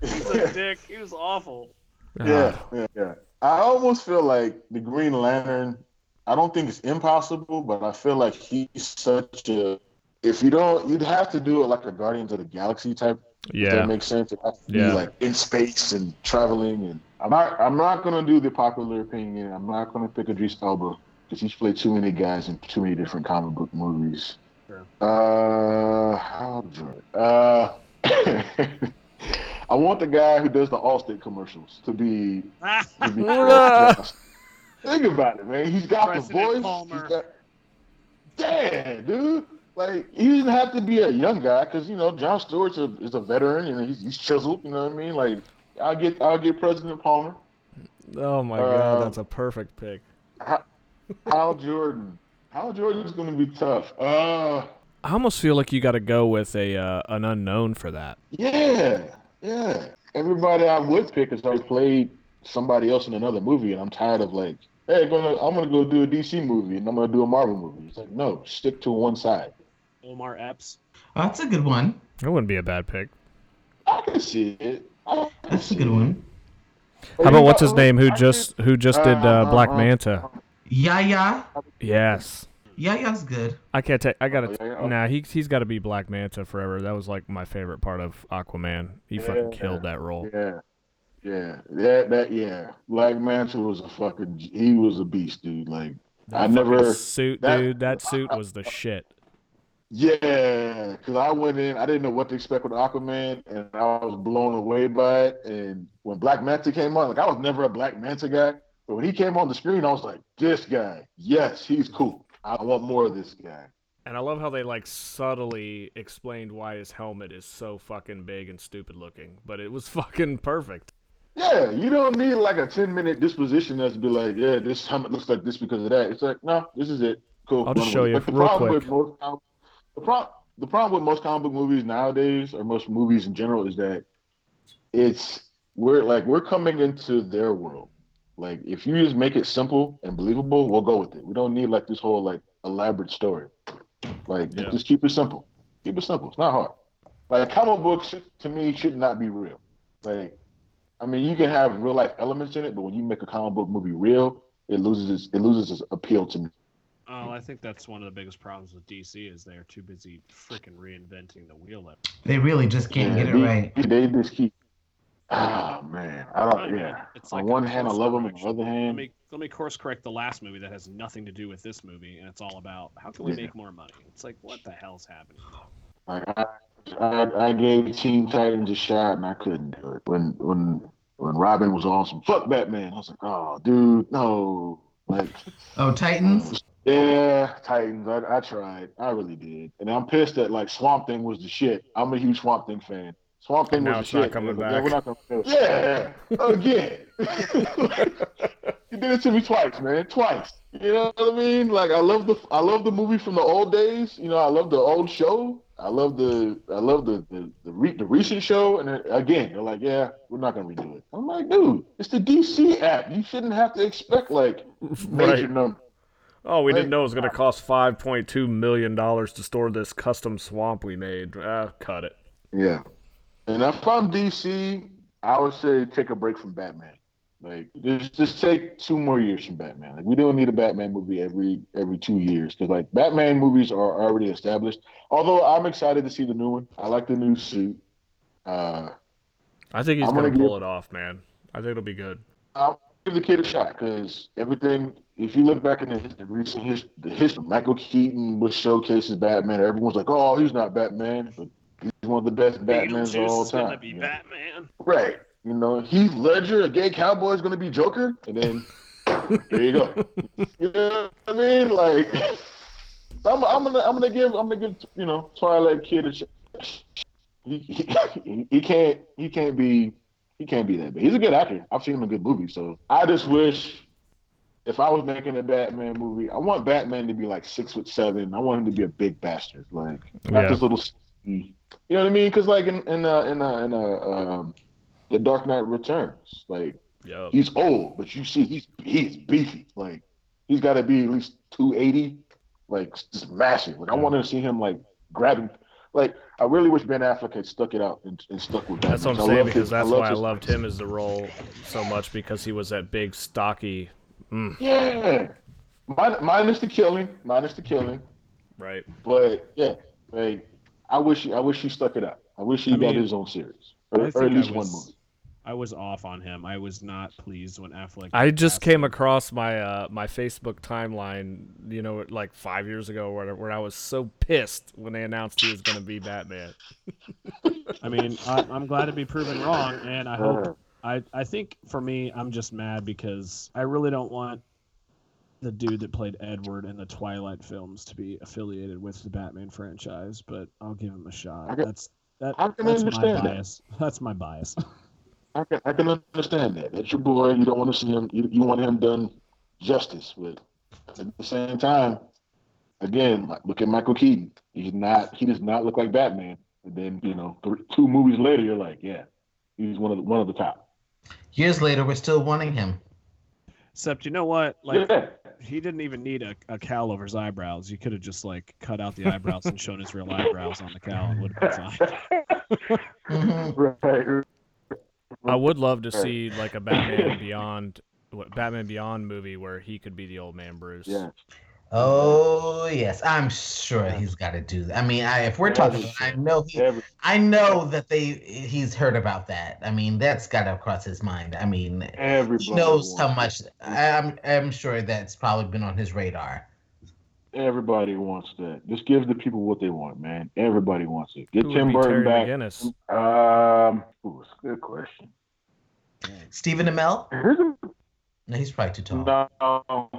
He's a dick. He was awful.
yeah,
Ah,
yeah, yeah. I almost feel like the Green Lantern. I don't think it's impossible, but I feel like he's such a. If you don't, you'd have to do it like a Guardians of the Galaxy type. If
yeah,
that makes sense. It has to
Yeah.
be like in space and traveling. And I'm not. I'm not gonna do the popular opinion. I'm not gonna pick Idris Elba because he's played too many guys in too many different comic book movies.
Sure.
Uh, how do I- uh, <coughs> <laughs> I want the guy who does the Allstate commercials to be. To be <laughs> Think about it, man. He's got
President
the voice.
Palmer.
He's got, Damn, dude. Like he doesn't have to be a young guy because you know John Stewart a, is a veteran and he's, he's chiseled. You know what I mean? Like I'll get I'll get President Palmer.
oh my
Uh,
god, that's a perfect pick.
Hal Jordan. Hal Jordan's gonna be tough. Uh,
I almost feel like you got to go with a uh, an unknown for that.
yeah, yeah. Everybody I would pick has already played somebody else in another movie, and I'm tired of like, hey, gonna I'm gonna go do a DC movie and I'm gonna do a Marvel movie. It's like no, stick to one side.
Omar Epps.
Oh, that's a good one.
That wouldn't be a bad pick.
I can see it. Can
That's a good
it.
one.
How about what's his
Uh,
name? Who just who just did uh, Black Manta?
Yahya.
Yes,
Yahya's good.
I can't take. I gotta.
Oh, yeah, yeah.
Nah, he he's got to be Black Manta forever. That was like my favorite part of Aquaman. He fucking killed that role.
Yeah, yeah, that that yeah. Black Manta was a fucking. He was a beast, dude. Like I
That fucking
never.
suit,
that-
dude. That suit was the shit.
Yeah, because I went in, I didn't know what to expect with Aquaman, and I was blown away by it. And when Black Manta came on, like I was never a Black Manta guy, but when he came on the screen, I was like, this guy, yes, he's cool. I want more of this guy.
And I love how they like subtly explained why his helmet is so fucking big and stupid looking, but it was <laughs> fucking perfect.
Yeah, you don't need like a ten minute disposition that's be like, yeah, this helmet looks like this because of that. It's like, no, this is it. Cool.
I'll just show you
like the
real
problem
quick.
With most, com- the, pro- the problem with most comic book movies nowadays, or most movies in general, is that it's we're like we're coming into their world. Like if you just make it simple and believable, we'll go with it. We don't need like this whole like elaborate story. Like
Yeah.
just keep it simple. Keep it simple. It's not hard. Like comic books to me should not be real. Like I mean, you can have real life elements in it, but when you make a comic book movie real, it loses its, it loses its appeal to me.
Oh, I think that's one of the biggest problems with DC is they're too busy freaking reinventing the wheel. every-
They really just can't
Yeah,
get it
they,
right.
They just keep. Ah man, I
I
don't. Yeah.
It's
on
like
one hand, I love them. On
correction.
the other
Let
hand,
me let me course correct the last movie that has nothing to do with this movie, and it's all about how can we
Yeah.
make more money. It's like what the hell's happening?
like I, I, I gave Teen Titans a shot and I couldn't do it. When when when Robin was awesome, fuck Batman. I was like, oh, dude, no. Like,
Oh, Titans.
yeah, Titans. I, I tried. I really did. And I'm pissed that like Swamp Thing was the shit. I'm a huge Swamp Thing fan. Swamp Thing
Now
was
it's
the
not
shit.
coming
Yeah, we're
back.
not gonna do it. Yeah, again. <laughs> you did it to me twice, man. Twice. You know what I mean? Like I love the I love the movie from the old days. You know, I love the old show. I love the I love the the the, re, the recent show. And then, again, they're like, yeah, we're not gonna redo it. I'm like, dude, it's the DC app. You shouldn't have to expect like <laughs> major
Right.
numbers.
Oh, we
Right.
didn't know it was going to cost five point two million dollars to store this custom swamp we made. Ah, cut it.
Yeah. And if I'm DC, I would say take a break from Batman. Like just just take two more years from Batman. Like we don't need a Batman movie every every two years because like Batman movies are already established. Although I'm excited to see the new one. I like the new suit. Uh,
I think he's
I'm
going
gonna
pull
give-
it off, man. I think it'll be good.
I'll give the kid a shot because everything. If you look back in the, the recent his, the history, Michael Keaton was showcases Batman. Everyone's like, "Oh, he's not Batman," but he's one of the best Batmans of all
Beetlejuice is gonna
time.
be
Yeah.
Batman.
Right. You know, Heath Ledger, a gay cowboy, is going to be Joker, and then there you go. <laughs> You know what I mean? Like, <laughs> I'm, I'm gonna, I'm gonna give, I'm gonna give, you know, Twilight Kid a chance. He, he, he can't, he can't be, he can't be that But He's a good actor. I've seen him in good movies. So I just wish, if I was making a Batman movie, I want Batman to be like six foot seven. I want him to be a big bastard, like not
Yeah.
this little. You know what I mean? Because like in in uh, in uh, in uh, um, the Dark Knight Returns, like
Yo.
he's old, but you see he's he's beefy. Like he's got to be at least two eighty, like just massive. Like I wanted to see him like grabbing. Like I really wish Ben Affleck had stuck it out and, and stuck with that.
That's what I'm
I
saying because
his-
that's
love
why I loved him as the role so much because he was that big, stocky. Mm,
Yeah, Min- minus the killing, minus the killing.
right.
But yeah, like I wish I wish he stuck it out. I wish he
I
got
mean,
his own series, or, or at least
was-
one movie.
I was off on him. I was not pleased when Affleck.
I just came
away.
across my uh, my Facebook timeline, you know, like five years ago, where where I was so pissed when they announced he was going to be Batman.
I mean, I, I'm glad to be proven wrong, and I hope.
Uh,
I I think for me, I'm just mad because I really don't want the dude that played Edward in the Twilight films to be affiliated with the Batman franchise. But I'll give him a shot.
I can-
That's that.
I can
That's my
understand that.
bias. <laughs> That's my bias.
I can I can understand that. That's your boy. You don't want to see him. You, you want him done justice. But at the same time, again, like, look at Michael Keaton. He's not. He does not look like Batman. And then you know, th- two movies later, you're like, yeah, he's one of the, one of the top.
Years later, we're still wanting him.
Except you know what? <laughs> Like
yeah,
he didn't even need a, a cowl over his eyebrows. You could have just like cut out the eyebrows and shown his real <laughs> eyebrows on the cowl. It would have been fine. <laughs>
Mhm.
right.
I would love to see like a Batman Beyond, what Batman Beyond movie where he could be the old man Bruce.
Yeah,
Oh yes, I'm sure he's got to do that. I mean, I, if we're talking, I know he, I know that they he's heard about that. I mean, that's got to cross his mind. I mean,
everybody
he knows how much. I'm I'm sure that's probably been on his radar.
Everybody wants that. Just give the people what they want, man. Everybody wants it. Get
Who
Tim Burton
Terry
back.
McGinnis?
Um, ooh, it's a good question.
Stephen Amell?
Here's a
No, he's probably too tall.
No, he,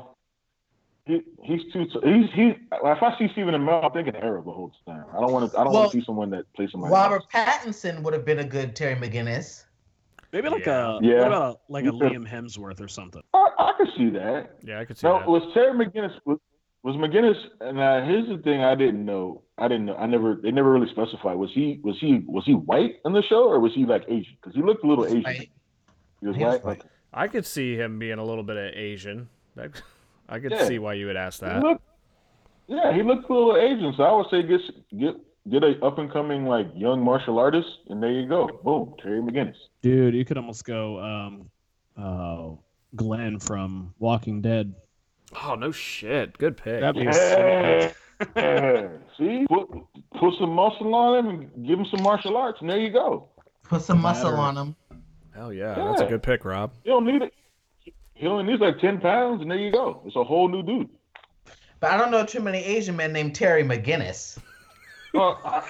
he's too. He's he's. If I see Stephen Amell, I'm thinking Arrow the whole time. I don't want to. I don't
Well,
want to see someone that plays somebody.
Robert
else.
Pattinson would have been a good Terry McGinnis.
Maybe like
Yeah.
a
Yeah.
what about a, like a Liam Hemsworth or something?
I, I could see that.
Yeah, I could see
No,
that.
was Terry McGinnis was, was McGinnis? And uh, here's the thing: I didn't know. I didn't know. I never. They never really specified. Was he? Was he? Was he white in the show, or was he like Asian? Because he looked a little Asian.
Right.
He was
He was
white.
white.
I could see him being a little bit of Asian. That, I could
Yeah.
see why you would ask
He
that.
looked, yeah, he looked a little Asian. So I would say get get get a up and coming like young martial artist, and there you go. Boom, Terry McGinnis.
Dude, you could almost go um, uh, Glenn from Walking Dead.
Oh no shit! Good pick.
That'd be
Yeah. yeah. <laughs> See, put put some muscle on him and give him some martial arts, and there you go.
Put some muscle on him.
Hell yeah, that's a good pick, Rob.
You don't need it. He only needs like ten pounds, and there you go. It's a whole new dude.
But I don't know too many Asian men named Terry McGinnis.
Oh, well,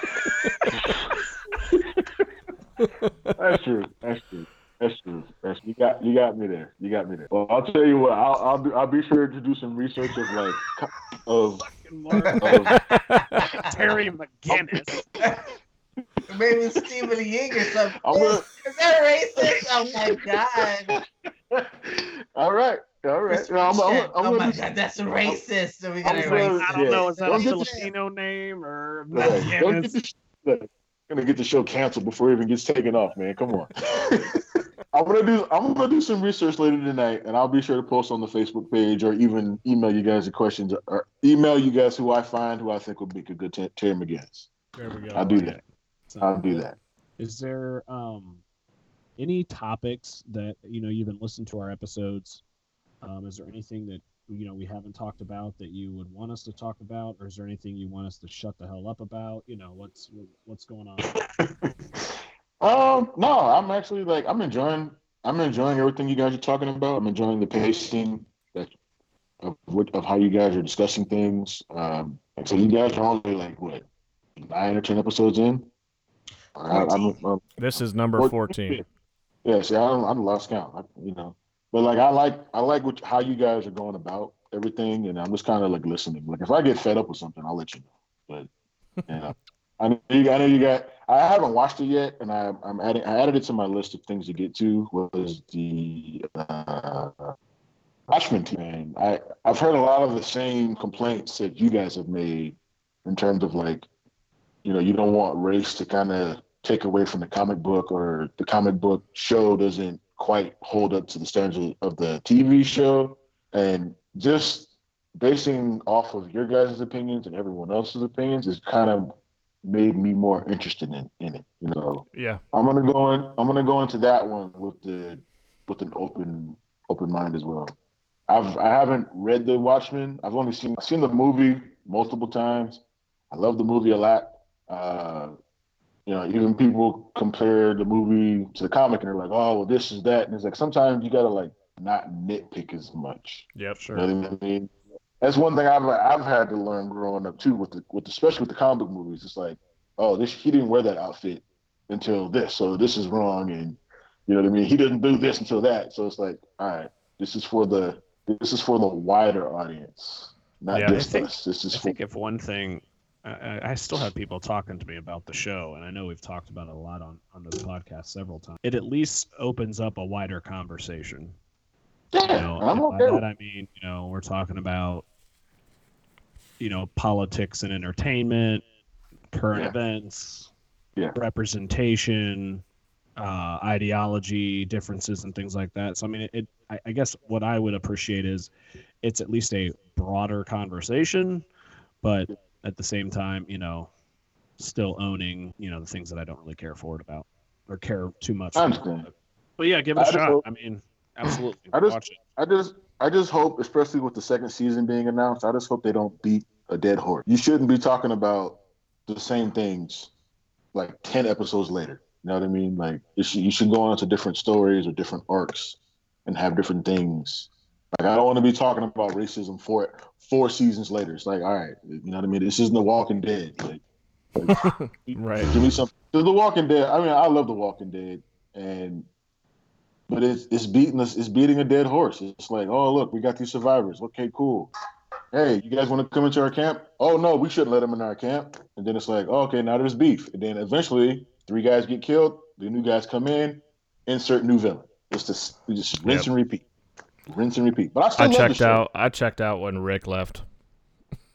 <laughs> that's true. That's true. That's true. That's you got you got me there. You got me there. Well, I'll tell you what. I'll I'll, do, I'll be sure to do some research of like co- of, of <laughs>
Terry McGinnis. <laughs>
Maybe Steven Yeun or something.
I'm
Is that racist? Oh my god. <laughs>
all right, all right. No, I'm, I'm, I'm,
oh
gonna
my
do-
god, that's racist. So we
I'm gonna-
erase
I don't
Yeah.
know. Is that
Don't
a
get the-
name or
Right. Don't get the look, gonna get the show canceled before it even gets taken off, man. Come on. <laughs> I'm gonna do I'm gonna do some research later tonight, and I'll be sure to post on the Facebook page or even email you guys the questions or email you guys who I find who I think would make a good Ter- Terry McGinnis.
There we go.
I'll do that. I'll do that.
Is there um any topics that you know you've been listening to our episodes? Um, is there anything that you know we haven't talked about that you would want us to talk about, or is there anything you want us to shut the hell up about? You know what's what's going on? <laughs>
Um, no, I'm actually like I'm enjoying I'm enjoying everything you guys are talking about. I'm enjoying the pacing that of what of how you guys are discussing things. Um, so you guys are only like what nine or ten episodes in. I, I'm, I'm,
This is number fourteen.
yeah, see, I don't, I'm lost count. I, you know, but like I like I like what, how you guys are going about everything, and I'm just kind of like listening. Like if I get fed up with something, I'll let you know. But you know, <laughs> I know you, I know you got. I haven't watched it yet, and I, I'm adding. I added it to my list of things to get to. Was the uh, Watchmen team? I I've heard a lot of the same complaints that you guys have made in terms of like, you know, you don't want race to kind of take away from the comic book or the comic book show doesn't quite hold up to the standards of, the TV show. And just basing off of your guys' opinions and everyone else's opinions is kind of made me more interested in, in it. You know,
Yeah.
I'm gonna go in. I'm gonna go into that one with the with an open open mind as well. I've I haven't read the Watchmen. I've only seen I've seen the movie multiple times. I love the movie a lot. Uh, you know, even people compare the movie to the comic and they're like, "Oh, well, this is that," and it's like sometimes you gotta like not nitpick as much.
Yep.
You know what I mean? That's one thing I've I've had to learn growing up too with the with especially with the comic movies. It's like, oh, this he didn't wear that outfit until this, so this is wrong, and you know what I mean. He didn't do this until that, so it's like, all right, this is for the this is for the wider audience, not
Yeah.
just
think-
us. This is
I
for
think if one thing, I- I, still have people talking to me about the show, and I know we've talked about it a lot on on this podcast several times. It at least opens up a wider conversation.
yeah.
You know,
I'm okay.
by that I mean, you know, we're talking about, you know, politics and entertainment, current
Yeah.
events,
Yeah.
representation, uh, ideology differences, and things like that. So, I mean, it, it I, I guess what I would appreciate is it's at least a broader conversation, but at the same time, you know, still owning, you know, the things that I don't really care for it about or care too much.
I understand.
But yeah, give it
I
a shot.
hope-
I mean, absolutely.
I just-. I just I just hope, especially with the second season being announced, I just hope they don't beat a dead horse. You shouldn't be talking about the same things like ten episodes later. You know what I mean? Like should, you should go on to different stories or different arcs and have different things. Like I don't want to be talking about racism for four seasons later. It's like, all right, you know what I mean? This isn't The Walking Dead. Like, <laughs>
Right.
give me something. The Walking Dead. I mean, I love The Walking Dead, and but it's it's beating us. It's beating a dead horse. It's like, oh look, we got these survivors. Okay, cool. Hey, you guys want to come into our camp? Oh no, we shouldn't let them in our camp. And then it's like, oh, okay, now there's beef. And then eventually, three guys get killed. The new guys come in. insert new villain. It's just just rinse yep. and repeat, rinse and repeat. But I still
I checked out. I checked out when Rick left.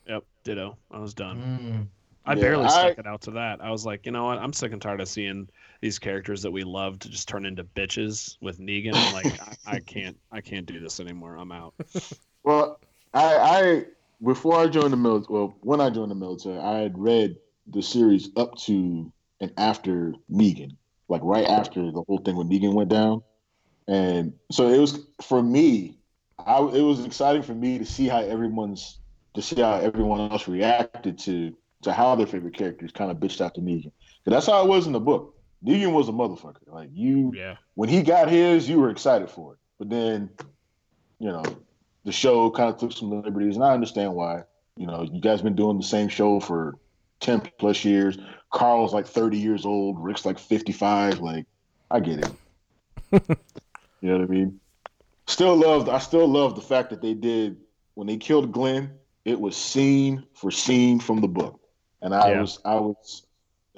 Yep, ditto. I was done. Mm. I yeah, barely stuck I, it out to that. I was like, you know what? I'm sick and tired of seeing these characters that we love to just turn into bitches with Negan. I'm like, <laughs> I, I, can't, I can't do this anymore. I'm out. <laughs>
Well, I, I before I joined the military, well, when I joined the military, I had read the series up to and after Negan, like right after the whole thing when Negan went down, and so it was for me. I it was exciting for me to see how everyone's to see how everyone else reacted to to how their favorite characters kind of bitched out to Negan. Because that's how it was in the book. Negan was a motherfucker. Like you,
yeah.
When he got his, you were excited for it. But then, you know, the show kind of took some liberties, and I understand why. You know, you guys been doing the same show for ten plus years. Carl's like thirty years old. Rick's like fifty five. Like, I get it. <laughs> you know what I mean? Still loved. I still love the fact that they did when they killed Glenn. It was scene for scene from the book. And I yeah. was, I was,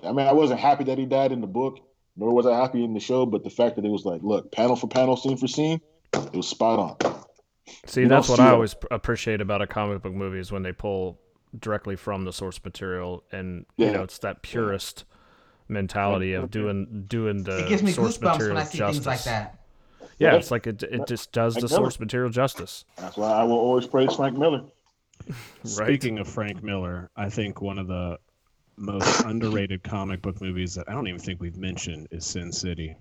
I mean, I wasn't happy that he died in the book, nor was I happy in the show. But the fact that it was like, look, panel for panel, scene for scene, it was spot on.
See, you that's what I always appreciate about a comic book movie is when they pull directly from the source material, and yeah. you know, it's that purist mentality of doing doing the it gives me source goosebumps material when I see justice. things like that. Yeah, it's like it it just does the source material justice.
That's why I will always praise Frank Miller. <laughs>
right? Speaking of Frank Miller, I think one of the most <laughs> underrated comic book movies that I don't even think we've mentioned is Sin City.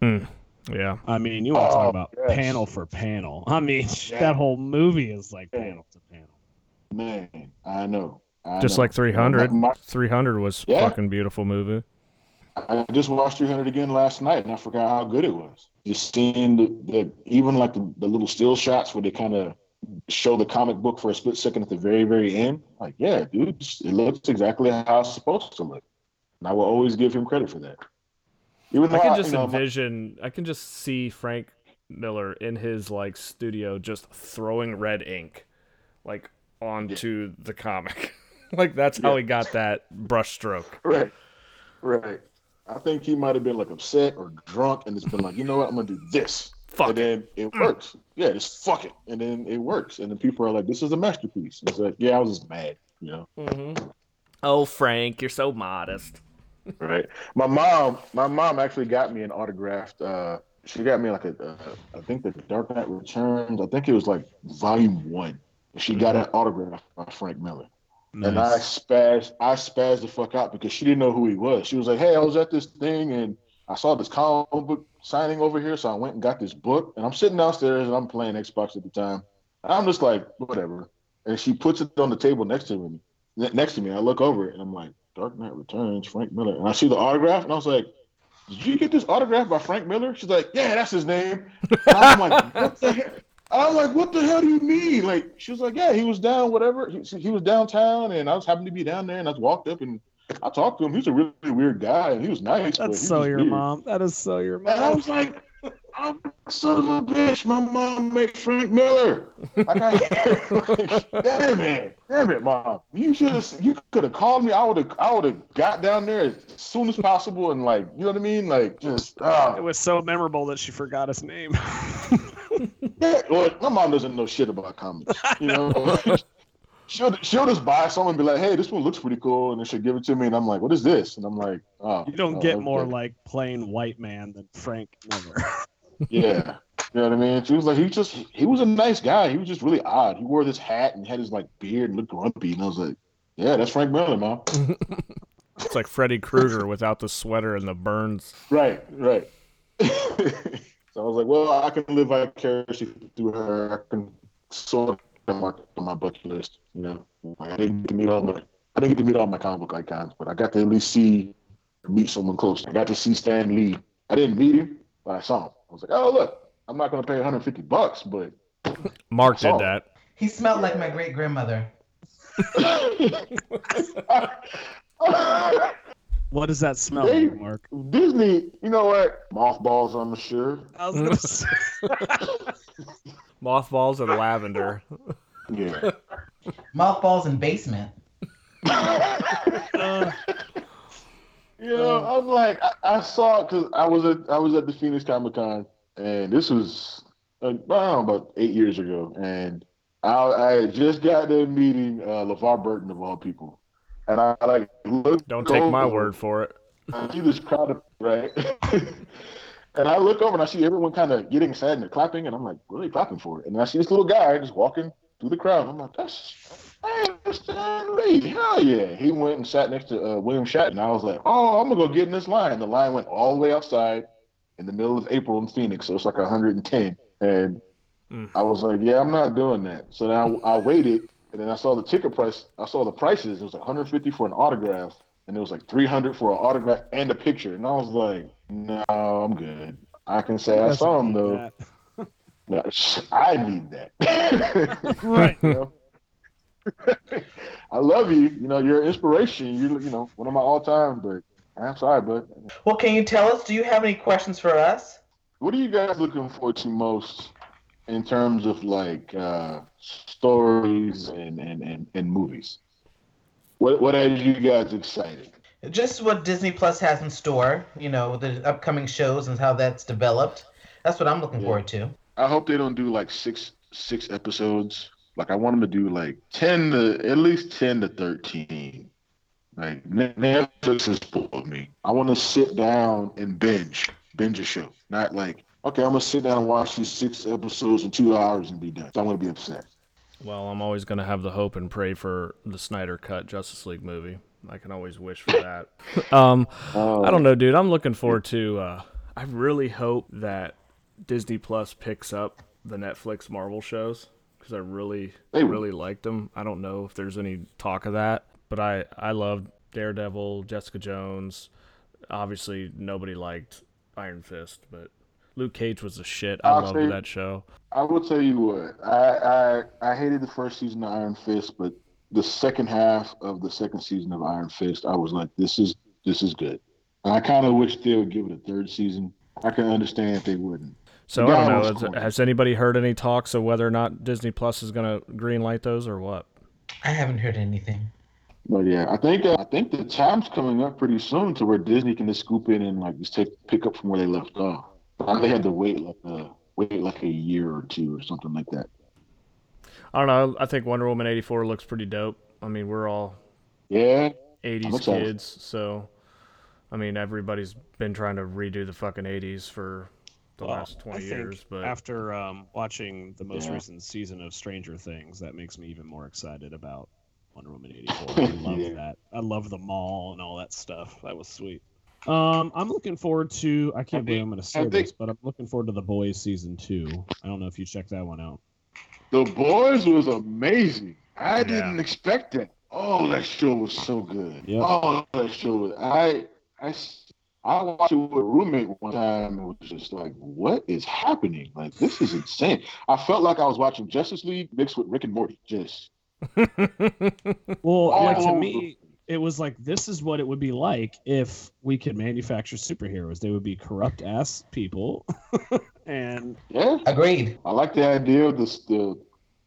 Hmm. Yeah.
I mean, you want to oh, talk about yes. panel for panel. <laughs> I mean, yeah. that whole movie is like panel to panel.
Man, I know. I
just
know.
like 300. My, 300 was yeah. fucking beautiful movie.
I just watched 300 again last night, and I forgot how good it was. Just seeing the, the even like the, the little still shots where they kind of show the comic book for a split second at the very, very end. Like, yeah, dude, it looks exactly how it's supposed to look. And I will always give him credit for that.
Even I can just you know, envision. I can just see Frank Miller in his like studio just throwing red ink, like onto yeah. the comic. <laughs> like that's how yeah. he got that brush stroke.
Right, right. I think he might have been like upset or drunk, and it's been like, you know what, I'm gonna do this fuck and then it mm. works. Yeah, just fuck it, and then it works, and then people are like, "This is a masterpiece." It's like, yeah, I was just mad, you know.
Mm-hmm. Oh, Frank, you're so modest.
right. My mom, my mom actually got me an autographed. Uh, she got me like a, a, I think the Dark Knight Returns. I think it was like Volume One. She got an autograph by Frank Miller. Nice. And I spazzed, I spazzed the fuck out because she didn't know who he was. She was like, "Hey, I was at this thing and I saw this comic book signing over here, so I went and got this book, and I'm sitting downstairs and I'm playing Xbox at the time. And I'm just like, whatever. And she puts it on the table next to me. Next to me, I look over it and I'm like, Dark Knight Returns, Frank Miller, and I see the autograph, and I was like, "Did you get this autograph by Frank Miller?" She's like, "Yeah, that's his name." I'm like, "What the hell?" I'm like, "What the hell do you mean?" Like, she was like, "Yeah, he was down, whatever. He, he was downtown, and I was happened to be down there, and I walked up and I talked to him. He's a really weird guy, and he was nice.
That's so your weird. mom. That is so your mom.
And I was like, I'm son of a bitch. My mom makes Frank Miller. Like, I, <laughs> damn it, damn it, mom. You should have. You could have called me. I would have. I would have got down there as soon as possible, and like, you know what I mean? Like, just. Uh,
it was so memorable that she forgot his name. <laughs> <laughs>
yeah, well, my mom doesn't know shit about comics. You know <laughs> she'll she'll just buy someone and be like, "Hey, this one looks pretty cool," and then she'll give it to me, and I'm like, "What is this?" And I'm like, "Oh."
You don't
oh,
get okay. more like plain white man than Frank Miller. <laughs>
yeah, you know what I mean. She was like, he just he was a nice guy. He was just really odd. He wore this hat and had his like beard and looked grumpy, and I was like, "Yeah, that's Frank Miller, mom."
it's like Freddy Krueger without the sweater and the burns.
Right, right. So I was like, "Well, I can live vicariously through her. I can sort of marked on my bucket list. You know, I didn't get to meet all my I didn't get to meet all my comic book icons, but I got to at least see meet someone close. I got to see Stan Lee. I didn't meet him, but I saw him. I was like, oh look, I'm not going to pay 150 bucks, but
Mark did that.
He smelled like my great grandmother. <laughs> <laughs> <laughs>
what does that smell they, like, Mark?
Disney, you know what? Mothballs, I'm sure. I was gonna <laughs> say.
Mothballs and lavender.
Yeah.
Mothballs and basement. <laughs>
uh, you You know, I'm like, I, I saw it because I was at I was at the Phoenix Comic Con, and this was uh, I don't know, about eight years ago, and I, I had just got there meeting uh, LeVar Burton of all people, and I like look.
Don't take my word for it.
I see this crowd of right, <laughs> and I look over and I see everyone kind of getting excited and they're clapping, and I'm like, what are they clapping for? It? And I see this little guy just walking through the crowd. I'm like, that's hey, Mr. Lee, hell yeah. He went and sat next to uh, William Shatner. I was like, oh, I'm gonna go get in this line. The line went all the way outside in the middle of April in Phoenix, so it's like 110. And mm. I was like, yeah, I'm not doing that. So I, I waited, and then I saw the ticket price. I saw the prices. It was 150 for an autograph, and it was like 300 for an autograph and a picture. And I was like, no, I'm good. I can say I saw him though. <laughs> I need that. <laughs> right. You know? <laughs> I love you. You know, you're an inspiration. You you know, one of my all time, but I'm sorry, but
Well, can you tell us, do you have any questions for us?
What are you guys looking forward to most in terms of like uh stories and, and, and, and movies? What what has you guys excited?
Just what Disney Plus has in store, you know, the upcoming shows and how that's developed. That's what I'm looking yeah. forward to.
I hope they don't do like six six episodes like I want them to do like ten to at least ten to thirteen. Like Netflix has spoiled me. I want to sit down and binge, binge a show, not like okay, I'm gonna sit down and watch these six episodes in two hours and be done. So I'm gonna be upset.
Well, I'm always gonna have the hope and pray for the Snyder Cut Justice League movie. I can always wish for that. <laughs> um, uh, I don't know, dude. I'm looking forward to. Uh, I really hope that Disney Plus picks up the Netflix Marvel shows because I really hey. really liked them. I don't know if there's any talk of that, but I I loved Daredevil, Jessica Jones. Obviously, nobody liked Iron Fist, but Luke Cage was a shit. I I'll loved say, that show.
I will tell you what. I, I I hated the first season of Iron Fist, but the second half of the second season of Iron Fist, I was like, this is this is good. And I kind of wish they would give it a third season. I can understand if they wouldn't.
So I don't know. Has, has, anybody heard any talks of whether or not Disney Plus is going to green light those or what?
I haven't heard anything.
But yeah, I think uh, I think the time's coming up pretty soon to where Disney can just scoop in and like just take pick up from where they left off. They had to wait like a wait like a year or two or something like that.
I don't know. I think Wonder Woman eighty four looks pretty dope. I mean, we're all
yeah
eighties kids, so I mean everybody's been trying to redo the fucking eighties for the well, last 20 years but
after um, watching the most yeah. recent season of stranger things that makes me even more excited about wonder woman 84 <laughs> i love yeah. that i love the mall and all that stuff that was sweet um, i'm looking forward to i can't I believe i'm going to say this but i'm looking forward to the boys season two i don't know if you checked that one out
the boys was amazing i yeah. didn't expect it oh that show was so good yep. oh that show was i i I watched it with a roommate one time and was just like, what is happening? Like, this is insane. I felt like I was watching Justice League mixed with Rick and Morty. Just. <laughs>
well, like to me, it was like, this is what it would be like if we could manufacture superheroes. They would be corrupt ass people. <laughs> and.
Yeah.
Agreed.
I like the idea of this, the,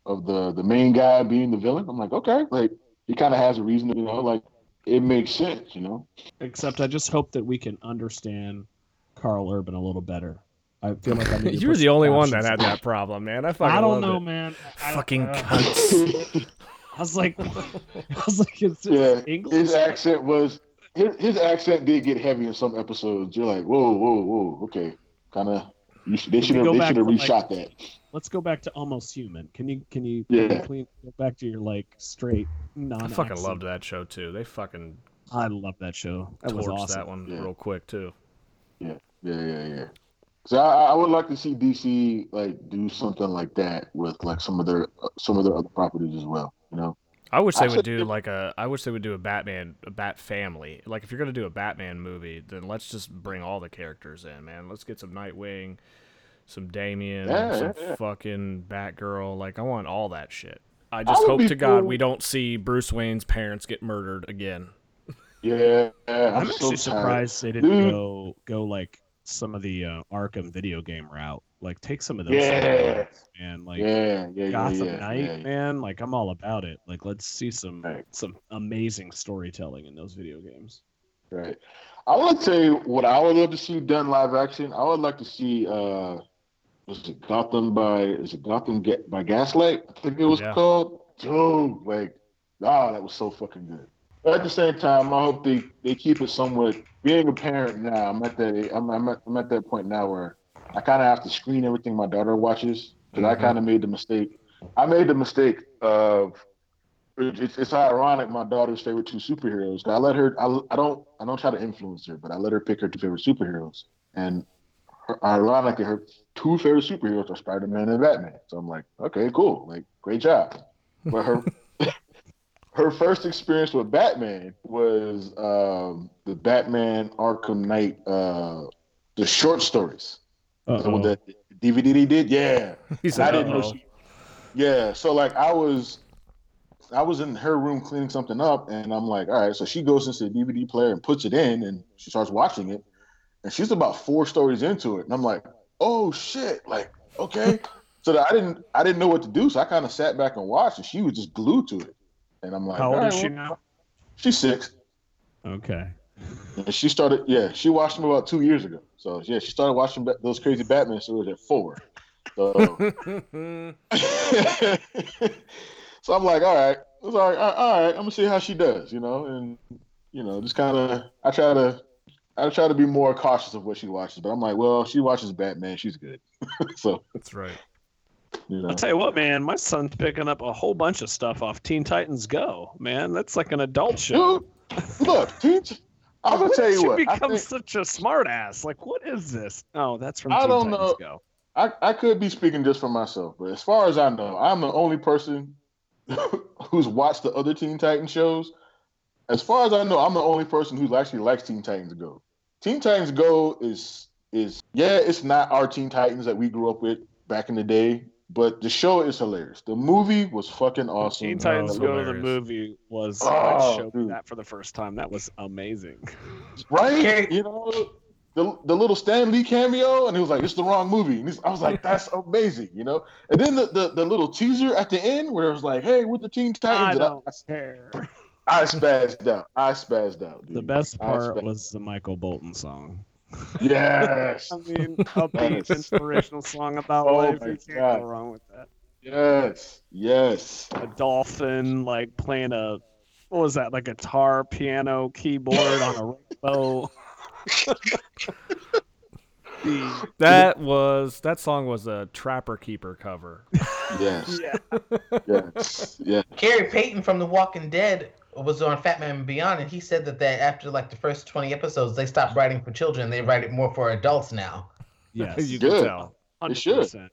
of the, the main guy being the villain. I'm like, okay. Like, he kind of has a reason to, you know, like, it makes sense, you know.
Except I just hope that we can understand Karl Urban a little better. I feel like I
need <laughs> You're the only one that had that problem, man. I fucking
I don't know,
it.
man.
I fucking uh, cunts. <laughs>
I was like, <laughs> I was like, it's
yeah.
English.
His accent was his, his accent did get heavy in some episodes. You're like, whoa, whoa, whoa, okay, kind of. They should have they should have reshot like, that.
Let's go back to almost human. Can you can you, yeah. Can you clean, go back to your like straight non? I
fucking loved that show too. They fucking.
I love that show. That was awesome.
that one yeah. real quick too.
Yeah, yeah, yeah, yeah. So I, I, would like to see DC like do something like that with like some of their some of their other properties as well. You know.
I wish they would do like a. I wish they would do a Batman, a Bat family. Like if you're gonna do a Batman movie, then let's just bring all the characters in, man. Let's get some Nightwing, some Damian, yeah, some yeah, yeah. fucking Batgirl. Like I want all that shit. I just hope to God we don't see Bruce Wayne's parents get murdered again.
Yeah, I'm,
I'm actually so surprised they didn't Dude. go go like some of the uh, Arkham video game route. Like take some of those.
Yeah.
And like
yeah, yeah,
Gotham
yeah,
Knight,
yeah,
man. Like I'm all about it. Like let's see some right. some amazing storytelling in those video games.
Right. I would say what I would love to see done live action. I would like to see uh was it Gotham by is it Gotham by Gaslight? I think it was
Yeah.
called. Dude, like, ah, that was so fucking good. But at the same time, I hope they, they keep it somewhat. Being a parent now, I'm at that I'm, I'm, at, I'm at that point now where I kind of have to screen everything my daughter watches because I
Mhm.
kind of made the mistake. I made the mistake of it's, it's ironic. My daughter's favorite two superheroes. I let her. I, I don't. I don't try to influence her, but I let her pick her two favorite superheroes. And her, ironically, her two favorite superheroes are Spider Man and Batman. So I'm like, okay, cool. Like, great job. But her <laughs> her first experience with Batman was um, the Batman Arkham Knight, uh, the short stories. So the DVD they did, yeah. <laughs>
He said,
I didn't know. She, yeah, so like I was, I was in her room cleaning something up, and I'm like, all right. So she goes into the DVD player and puts it in, and she starts watching it, and she's about four stories into it, and I'm like, oh shit, like okay. <laughs> so that I didn't, I didn't know what to do, so I kind of sat back and watched, and she was just glued to it, and I'm like,
How old is she now?
She's six.
Okay.
And she started, yeah, she watched them about two years ago. So yeah, she started watching those crazy Batman stories at four. So, <laughs> <laughs> so I'm like, all right, it's all right, all all right. I'm gonna see how she does, you know, and you know, just kind of, I try to, I try to be more cautious of what she watches, but I'm like, well, she watches Batman, she's good. <laughs> so
That's right.
You know,
I'll tell you what, man. My son's picking up a whole bunch of stuff off Teen Titans Go. Man, that's like an adult show.
dude, look, teach. I'm gonna tell you what. I
become
think-
such a smartass. Like, what is this? Oh, that's from
I
Teen
don't
Titans
know.
Go.
I, I could be speaking just for myself, but as far as I know, I'm the only person <laughs> who's watched the other Teen Titans shows. As far as I know, I'm the only person who actually likes Teen Titans Go. Teen Titans Go is is yeah, it's not our Teen Titans that we grew up with back in the day, but the show is hilarious. The movie was fucking awesome.
Teen Titans Go to the movie was
Oh,
I showed me
dude.
that for the first time. That was amazing.
right? You know, the, the little Stan Lee cameo, and he was like, "It's the wrong movie." And he's, I was like, <laughs> "That's amazing," you know. And then the, the, the little teaser at the end, where it was like, "Hey, with the Teen
I
Titans," and
don't
I,
care.
I spazzed out. I spazzed out. Dude.
The best part
spazzed-
was the Michael Bolton song.
Yes,
I mean, upbeat,
Yes.
inspirational song about
Oh
life.
my
You can't
God.
go wrong with that.
yes, yes.
A dolphin like playing a what was that? Like a guitar, piano, keyboard on a rainbow. <laughs>
That was that song was a Trapper Keeper cover.
Yes, <laughs>
yeah.
yes, yes.
Khary Payton from The Walking Dead was on Fat Man and Beyond, and he said that they, after like the first 20 episodes, they stopped writing for children. They write it more for adults now. <laughs>
Yes.
you
Good.
can tell.
They should.
100%.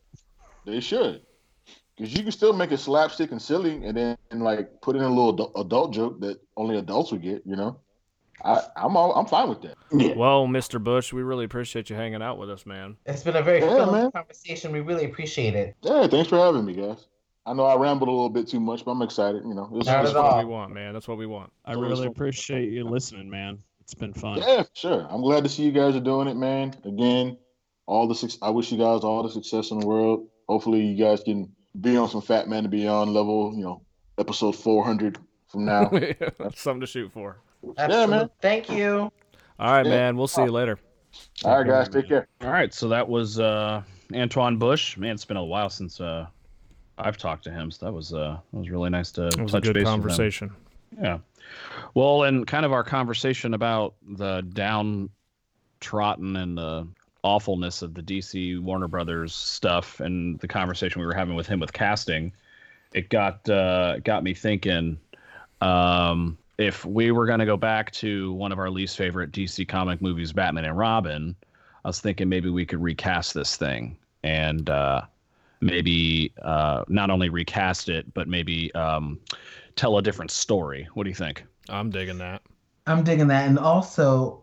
They should, because you can still make it slapstick and silly, and then and like put in a little adult, adult joke that only adults would get. You know, I I'm all, I'm fine with that. Yeah.
Well, Mr. Bush, we really appreciate you hanging out with us, man.
It's been a very
Yeah,
filling
man.
conversation. We really appreciate it.
Yeah, thanks for having me, guys. I know I rambled a little bit too much, but I'm excited. You know, it was,
Not
it was
at
That's what
all.
we want, man. That's what we want.
I
So
really appreciate you listening, man. It's been fun.
Yeah, sure. I'm glad to see you guys are doing it, man. Again, all the suc- I wish you guys all the success in the world. Hopefully, you guys can be on some Fat Man to Beyond level. You know, episode 400 from now. <laughs>
That's something to shoot for.
Absolutely.
man.
Thank you.
All right,
Yeah.
man. We'll see you later.
all right, guys, take care.
All right, so that was uh, Antoine Bush. Man, it's been a while since uh, I've talked to him, so that was uh, that was really nice to
It was a
touch
good
base
conversation.
Yeah. Well, and kind of our conversation about the downtrodden and the awfulness of the DC Warner Brothers stuff, and the conversation we were having with him with casting, it got uh, got me thinking. Um, if we were going to go back to one of our least favorite DC comic movies, Batman and Robin, I was thinking maybe we could recast this thing and uh, maybe uh, not only recast it, but maybe um, tell a different story. What do you think?
I'm digging that.
I'm digging that. And also,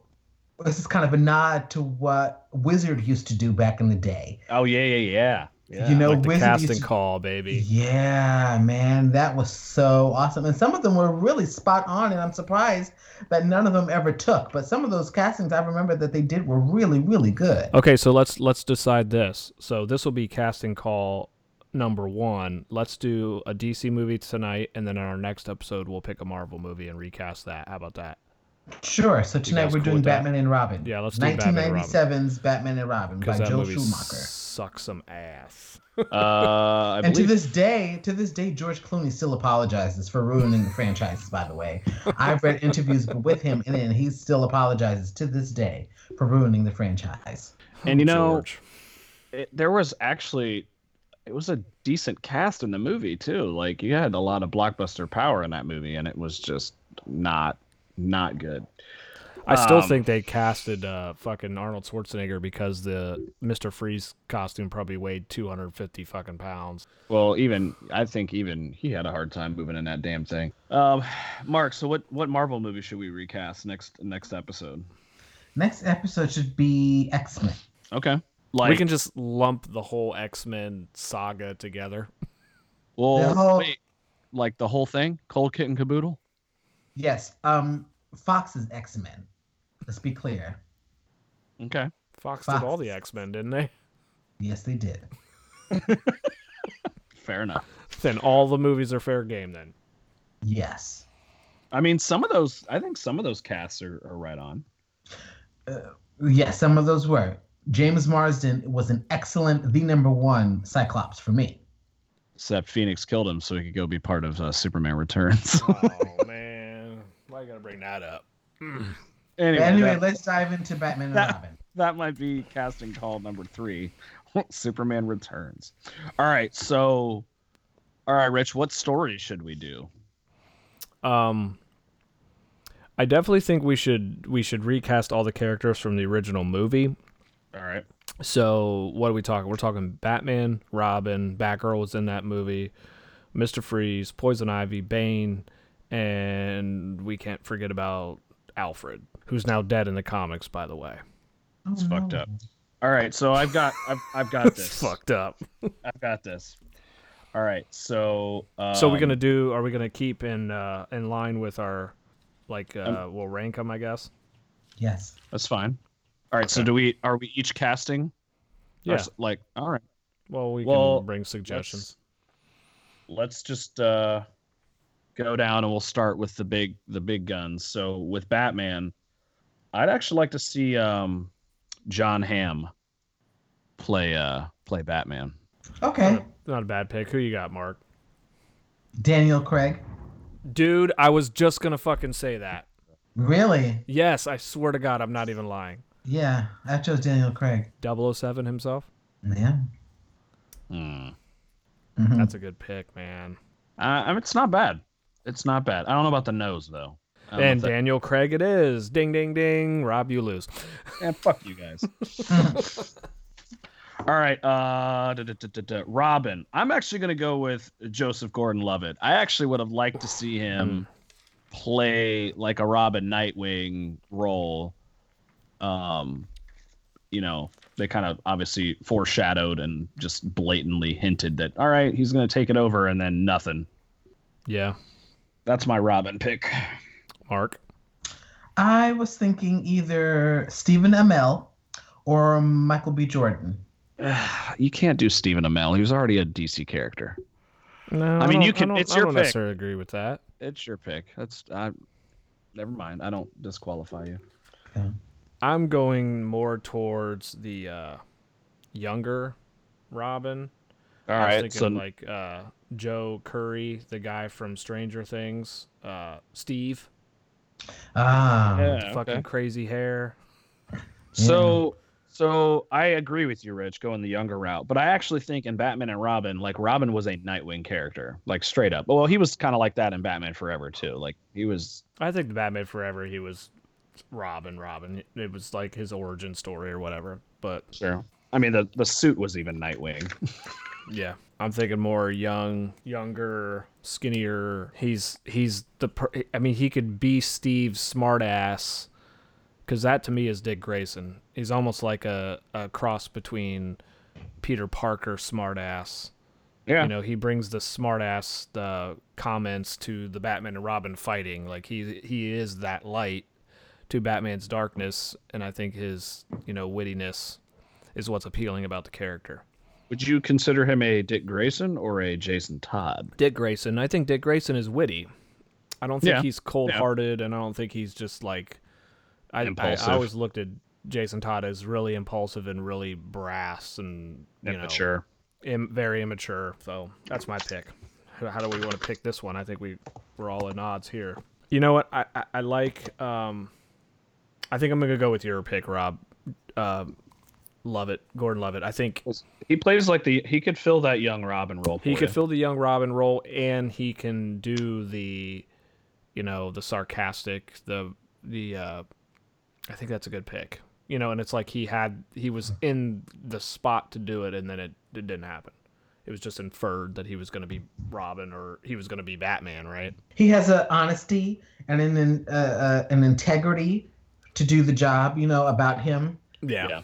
this is kind of a nod to what Wizard used to do back in the day.
Oh yeah, yeah, yeah. Yeah.
You know,
like the casting
used
call, baby.
Yeah, man, that was so awesome. And some of them were really spot on, and I'm surprised that none of them ever took. But some of those castings I remember that they did were really, really good.
Okay, so let's let's decide this. So this will be casting call number one. Let's do a DC movie tonight, and then in our next episode we'll pick a Marvel movie and recast that. How about that?
Sure. So tonight we're
cool
doing
with that?
Batman and Robin.
Yeah, let's do Batman and Robin.
1997's Batman and Robin by
Because that
Joe
movie
Schumacher.
sucks some ass.
Uh, I
And to this day, to this day, George Clooney still apologizes for ruining the franchise. By the way, I've read interviews with him, and then he still apologizes to this day for ruining the franchise.
And you know-
George.
it, there was actually it was a decent cast in the movie too. Like you had a lot of blockbuster power in that movie, and it was just not not good.
I still
Um,
think they casted uh, fucking Arnold Schwarzenegger because the Mister Freeze costume probably weighed 250 fucking pounds.
Well, even I think even he had a hard time moving in that damn thing. Um, Mark, so what what Marvel movie should we recast next next episode?
Next episode should be X Men.
Okay, like
we can just lump the whole X Men saga together.
well,
whole-
wait, like the whole thing, Cold Kit and Caboodle.
Yes, um, Fox's X Men. Let's be clear.
Okay,
Fox,
Fox.
did all the X Men, didn't they?
Yes, they did. <laughs>
fair enough.
Then all the movies are fair game. Then
Yes.
I mean, some of those, I think some of those casts are, are right on.
Yes, some of those were. James Marsden was an excellent, the number one Cyclops for me.
Except Phoenix killed him, so he could go be part of uh, Superman Returns.
oh <laughs> man, why you gotta bring that up?
anyway,
Anyway,
that,
let's dive into Batman and
That-
Robin.
that might be casting call number three. <laughs> Superman Returns. All right, so, all right, Rich, what story should we do?
Um, I definitely think we should we should recast all the characters from the original movie.
All right.
So what are we talking? We're talking Batman, Robin, Batgirl was in that movie, Mister Freeze, Poison Ivy, Bane, and we can't forget about Alfred, who's now dead in the comics, by the way.
It's fucked up. All right, so I've got I've, I've got <laughs>
It's
this.
fucked up.
I've got this. All right, so um,
so we're gonna do? Are we gonna keep in uh, in line with our like uh, we'll rank them? I guess.
Yes.
That's fine. All right, so do we are we each casting? Yes.
Yeah.
like all right.
Well, we
Well,
can bring suggestions.
Let's, let's just uh, go down and we'll start with the big the big guns. So with Batman, I'd actually like to see um, John Hamm play uh play Batman.
Okay.
Not, a, not a bad pick. Who you got, Mark?
Daniel Craig.
Dude, I was just gonna fucking say that.
Really?
Yes, I swear to God, I'm not even lying.
Yeah, I chose Daniel Craig.
007 himself.
Yeah.
Hmm.
Mhm.
That's a good pick, man.
Uh, I mean, it's not bad. It's not bad. I don't know about the nose though. I don't know
And
if that-
Daniel Craig it is. Ding, ding, ding. Rob, you lose.
Yeah, fuck you guys. <laughs> All right, uh, da, da, da. Robin. I'm actually gonna go with Joseph Gordon-Levitt. I actually would have liked to see him play like a Robin Nightwing role. Um, you know, they kind of obviously foreshadowed and just blatantly hinted that all right, he's gonna take it over, and then nothing.
Yeah.
That's my Robin pick.
Mark.
I was thinking either Stephen Amell or Michael B. Jordan. <sighs>
you can't do Stephen Amell. He was already a DC character.
No,
I mean, you can-
don't-
it's
I
your
don't
pick.
necessarily agree with that.
It's your pick. That's I. Never mind. I don't disqualify you.
I'm going more towards the uh, younger Robin.
All
I was
right. So
like uh, Joe Keery, the guy from Stranger Things. Uh, Steve,
Ah.
yeah,
fucking
okay.
crazy hair.
So so I agree with you, Rich, going the younger route. But I actually think in Batman and Robin, like Robin was a Nightwing character, like straight up. Well, he was kind of like that in Batman Forever too. Like he was.
I think the Batman Forever, he was Robin. Robin. It was like his origin story or whatever. But
Sure. I mean, the the suit was even Nightwing. <laughs>
yeah, I'm thinking more young, younger, skinnier. He's he's the. Per- I mean, he could be Steve's smartass, because that to me is Dick Grayson. He's almost like a, a cross between Peter Parker smartass.
Yeah.
You know, he brings the smartass uh, comments to the Batman and Robin fighting. Like he he is that light to Batman's darkness, and I think his you know wittiness is what's appealing about the character.
Would you consider him a Dick Grayson or a Jason Todd?
Dick Grayson. I think Dick Grayson is witty. I don't think
Yeah.
he's cold hearted, and I don't think he's just like. I, I,
Impulsive.
I always looked at Jason Todd as really impulsive and really brass and you know
Immature.
Im- very immature. So that's my pick. How how do we want to pick this one? I think we we're all in odds here. You know what? I I, I like. Um, I think I'm gonna go with your pick, Rob. Uh, love it, Gordon. Love it. I think
He plays like the he could fill that young Robin role.
he
for
could
you.
fill the young Robin role, and he can do the, you know, the sarcastic, the the. uh I think that's a good pick. You know, and it's like he had he was in the spot to do it, and then it, it didn't happen. It was just inferred that he was going to be Robin or he was going to be Batman, right?
He has an honesty and an uh, uh, an integrity to do the job. You know about him.
Yeah.
Yeah.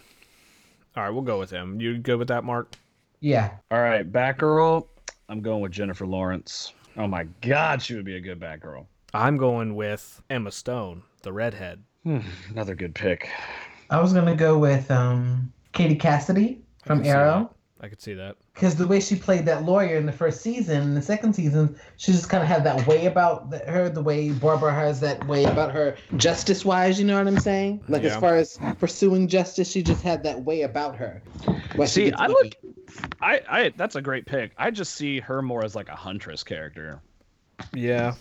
All right, we'll go with him. You good with that, Mark?
Yeah.
All right, Batgirl. I'm going with Jennifer Lawrence. Oh my God, she would be a good Batgirl.
I'm going with Emma Stone, the redhead.
Hmm, Another good pick.
I was gonna go with um, Katie Cassidy from
could see
Arrow.
That. I could see that.
because the way she played that lawyer in the first season, in the second season, she just kind of had that way about the, her, the way Barbara has that way about her justice wise. You know what I'm saying? Like
Yeah.
as far as pursuing justice, she just had that way about her. Why
See, I look. I, I that's a great pick. I just see her more as like a huntress character.
Yeah.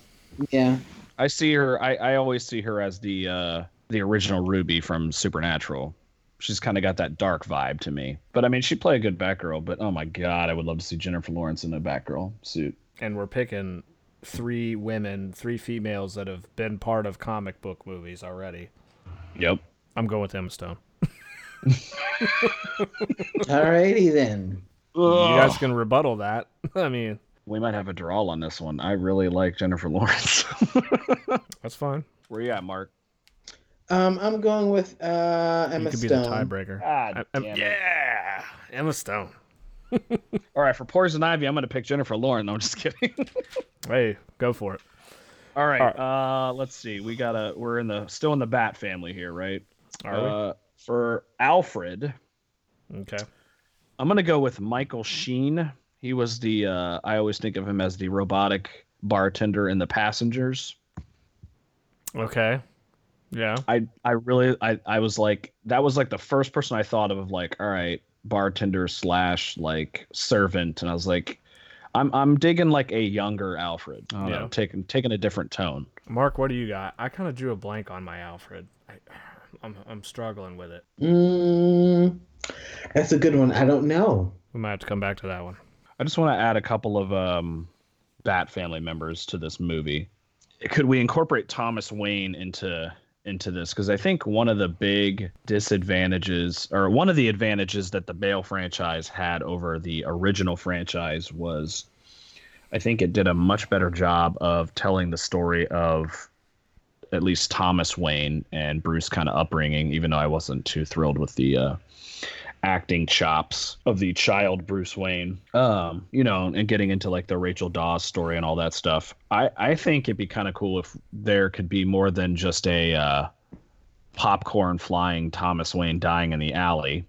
Yeah.
I see her. I, I always see her as the uh, the original Ruby from Supernatural. She's kind of got that dark vibe to me. But I mean, she'd play a good Batgirl. But oh my god, I would love to see Jennifer Lawrence in a Batgirl suit.
And we're picking three women, three females that have been part of comic book movies already.
Yep.
I'm going with Emma Stone. <laughs>
Alrighty then.
You guys can rebuttal that. <laughs> I mean,
We might have a draw on this one. I really like Jennifer Lawrence. <laughs>
that's fine.
Where you at, Mark?
Um, I'm going with uh, Emma
you could be the tiebreaker.
God
I- I'm-
damn it.
yeah, Emma Stone. <laughs>
All right, for Poison Ivy, I'm going to pick Jennifer Lawrence. No, I'm just kidding. <laughs>
Hey, go for it.
All right.
All right.
Uh, let's see. We got to We're in the still in the Bat family here, right?
Are
uh, For Alfred.
Okay.
I'm gonna go with Michael Sheen. He was the uh, I always think of him as the robotic bartender in The Passengers.
Okay. Yeah.
I I really I I was like that was like the first person I thought of of like all right bartender slash like servant and I was like I'm I'm digging like a younger Alfred. I don't
Yeah.
taking taking a different tone.
Mark, what do you got? I kind of drew a blank on my Alfred. I, I'm I'm struggling with it.
Mm, that's a good one. I don't know.
We might have to come back to that one.
I just want to add a couple of um, Bat family members to this movie. Could we incorporate Thomas Wayne into into this? Because I think one of the big disadvantages, or one of the advantages that the Bale franchise had over the original franchise was, I think it did a much better job of telling the story of at least Thomas Wayne and Bruce kind of upbringing. Even though I wasn't too thrilled with the uh, acting chops of the child Bruce Wayne. Um, you know, and getting into like the Rachel Dawes story and all that stuff. I I think it'd be kind of cool if there could be more than just a uh, popcorn flying Thomas Wayne dying in the alley.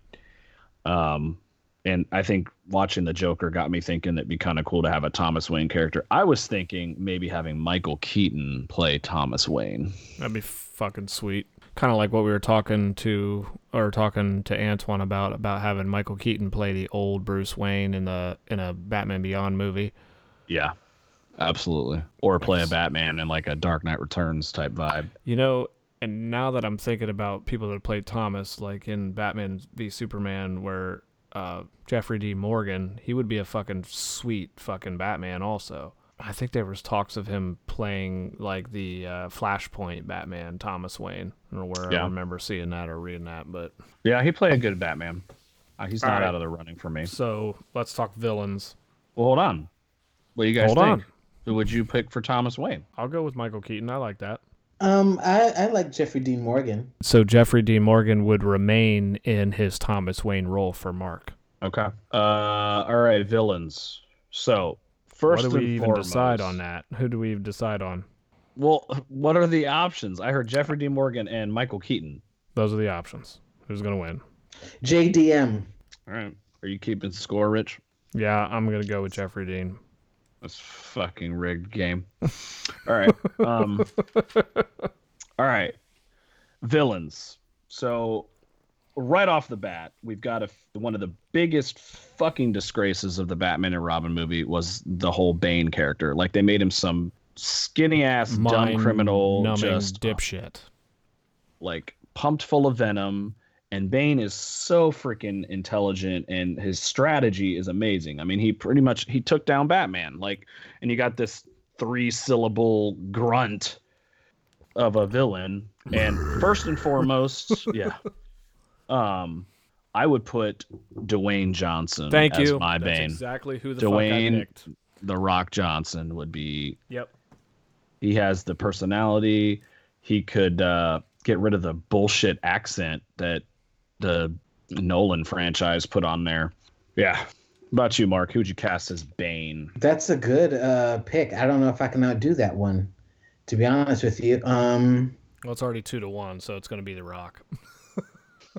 Um, and I think watching the Joker got me thinking it'd be kind of cool to have a Thomas Wayne character. I was thinking maybe having Michael Keaton play Thomas Wayne.
That'd be fucking sweet. Kind of like what we were talking to or talking to Antoine about about having Michael Keaton play the old Bruce Wayne in the in a Batman Beyond movie.
Yeah, absolutely. Or play a Batman in like a Dark Knight Returns type vibe.
You know, and now that I'm thinking about people that played Thomas, like in Batman v Superman, where uh, Jeffrey Dean Morgan, he would be a fucking sweet fucking Batman. Also, I think there was talks of him playing like the uh, Flashpoint Batman, Thomas Wayne. I don't know where I remember seeing that or reading that, but
Yeah, he played a good Batman. Uh, he's
All
not
right.
out of the running for me.
so let's talk villains.
Well, hold on. What do you guys
Hold
think?
on.
Who would you pick for Thomas Wayne?
I'll go with Michael Keaton. I like that.
Um, I, I like Jeffrey Dean Morgan.
So Jeffrey Dean Morgan would remain in his Thomas Wayne role for Mark.
Okay. Uh, all right, villains. So first,
what do we even
foremost,
decide on that? Who do we decide on?
Well, what are the options? I heard Jeffrey Dean Morgan and Michael Keaton.
Those are the options. Who's gonna win?
JDM.
All right. Are you keeping score, Rich?
Yeah, I'm gonna go with Jeffrey Dean.
This fucking rigged game. All right. Um, <laughs> all right. Villains. So right off the bat, we've got a, one of the biggest fucking disgraces of the Batman and Robin movie was the whole Bane character. Like they made him some skinny ass dumb criminal, just
dipshit,
like pumped full of venom. And Bane is so freaking intelligent, and his strategy is amazing. I mean, he pretty much he took down Batman. Like, and you got this three syllable grunt of a villain. And first and foremost, yeah, <laughs> um, I would put Dwayne Johnson.
Thank
as
you.
My
That's
Bane.
exactly who the
Dwayne,
fuck I picked.
The Rock Johnson would be.
Yep.
He has the personality. He could uh, get rid of the bullshit accent that the Nolan franchise put on there. Yeah. What about you, Mark? Who'd you cast as Bane?
That's a good uh, pick. I don't know if I can outdo that one, to be honest with you. Um,
Well, it's already two to one, so it's going to be The Rock. <laughs>